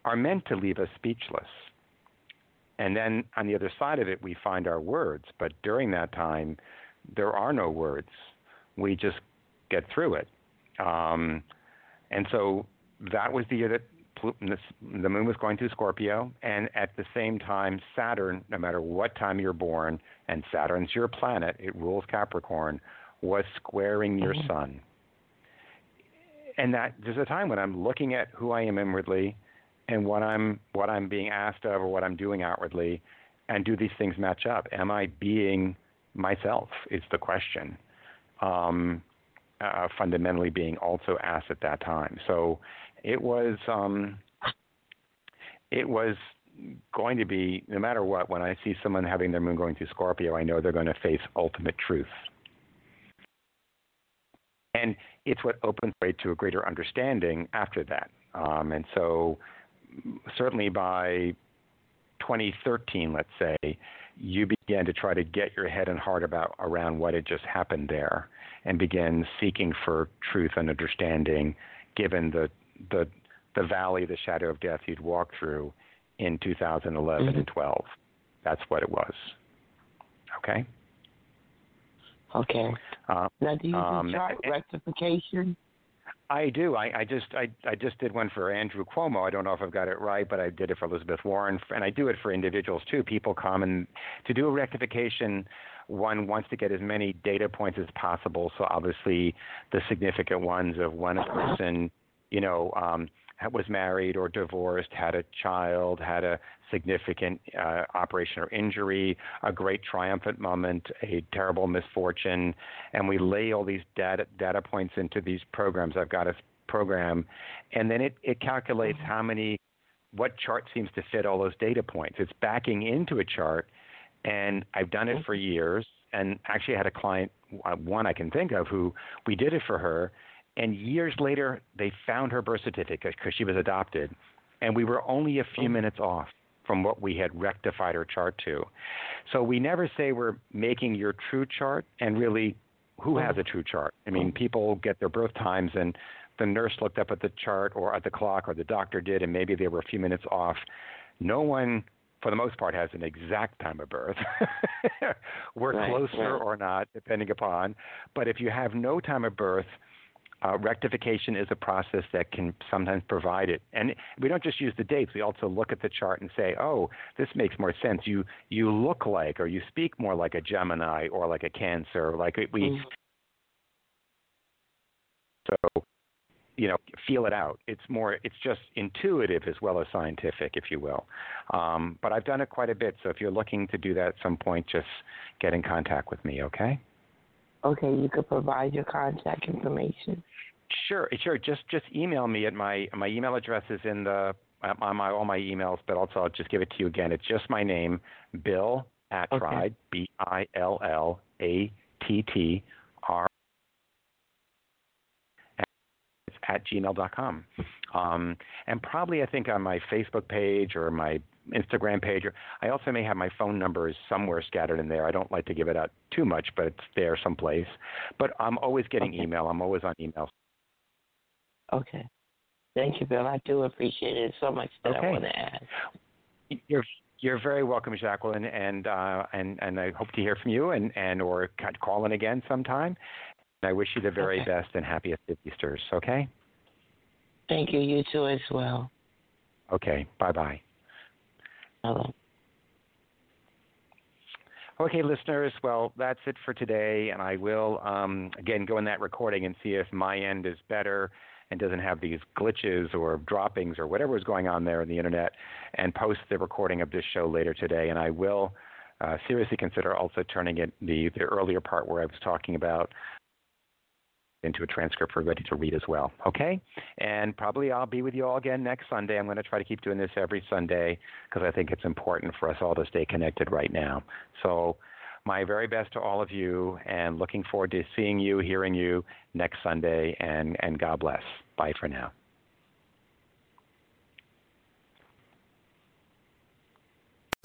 are meant to leave us speechless. And then on the other side of it, we find our words. But during that time, there are no words. We just get through it. Um, and so that was the year that the moon was going through Scorpio. And at the same time, Saturn, no matter what time you're born, and Saturn's your planet, it rules Capricorn, was squaring your sun and that there's a time when I'm looking at who I am inwardly and what I'm what I'm being asked of or what I'm doing outwardly and do these things match up? Am I being myself? Is the question. Um, uh, fundamentally being also asked at that time. So it was um, it was going to be no matter what. When I see someone having their moon going through Scorpio, I know they're going to face ultimate truth. And it's what opens the way to a greater understanding after that. Um, and so, certainly by 2013, let's say, you began to try to get your head and heart about around what had just happened there, and begin seeking for truth and understanding, given the the the valley, the shadow of death you'd walked through in 2011 and 12. That's what it was. Okay. Okay. Uh, Now, do you um, do chart rectification? I do. I, I just I, I just did one for Andrew Cuomo. I don't know if I've got it right, but I did it for Elizabeth Warren, and I do it for individuals too. People come and to do a rectification, one wants to get as many data points as possible. So obviously, the significant ones of when a person, you know, um, was married or divorced, had a child, had a significant uh, operation or injury, a great triumphant moment, a terrible misfortune, and we lay all these data data points into these programs. I've got a program, and then it it calculates how many, what chart seems to fit all those data points. It's backing into a chart, and I've done it for years. And actually, I had a client, uh, one I can think of, who we did it for her, and years later, they found her birth certificate because she was adopted, and we were only a few oh. minutes off from what we had rectified her chart to. So we never say we're making your true chart, and really, who has a oh. true chart? I mean, oh. people get their birth times, and the nurse looked up at the chart or at the clock, or the doctor did, and maybe they were a few minutes off. No one for the most part, has an exact time of birth. We're Right, closer right. or not, depending upon. But if you have no time of birth, uh, rectification is a process that can sometimes provide it. And we don't just use the dates. We also look at the chart and say, oh, this makes more sense. You you look like or you speak more like a Gemini or like a Cancer. Like we, Mhm. so you know feel it out it's more it's just intuitive as well as scientific if you will um, but i've done it quite a bit so if you're looking to do that at some point just get in contact with me okay Okay, you could provide your contact information. sure sure just just email me at my my email address is in the on my all my emails but also i'll just give it to you again it's just my name bill Attride, b i l l a t t r at gmail.com. Um, and probably, I think, on my Facebook page or my Instagram page, or I also may have my phone numbers somewhere scattered in there. I don't like to give it out too much, but it's there someplace. But I'm always getting Okay. email. I'm always on email. Okay. Thank you, Bill. I do appreciate it so much that Okay. I want to add. You're you're very welcome, Jacqueline, and uh, and and I hope to hear from you and and or call in again sometime. And I wish you the very Okay. best and happiest of Easter's. Okay. Thank you. You too as well. Okay. Bye bye. Okay, listeners, well, that's it for today, and I will um, again go in that recording and see if my end is better and doesn't have these glitches or droppings or whatever is going on there on the internet, and post the recording of this show later today. And I will uh, seriously consider also turning it the the earlier part where I was talking about into a transcript for everybody to read as well. Okay? And probably I'll be with you all again next Sunday. I'm going to try to keep doing this every Sunday because I think it's important for us all to stay connected right now. So, my very best to all of you, and looking forward to seeing you, hearing you next Sunday, and, and God bless. Bye for now.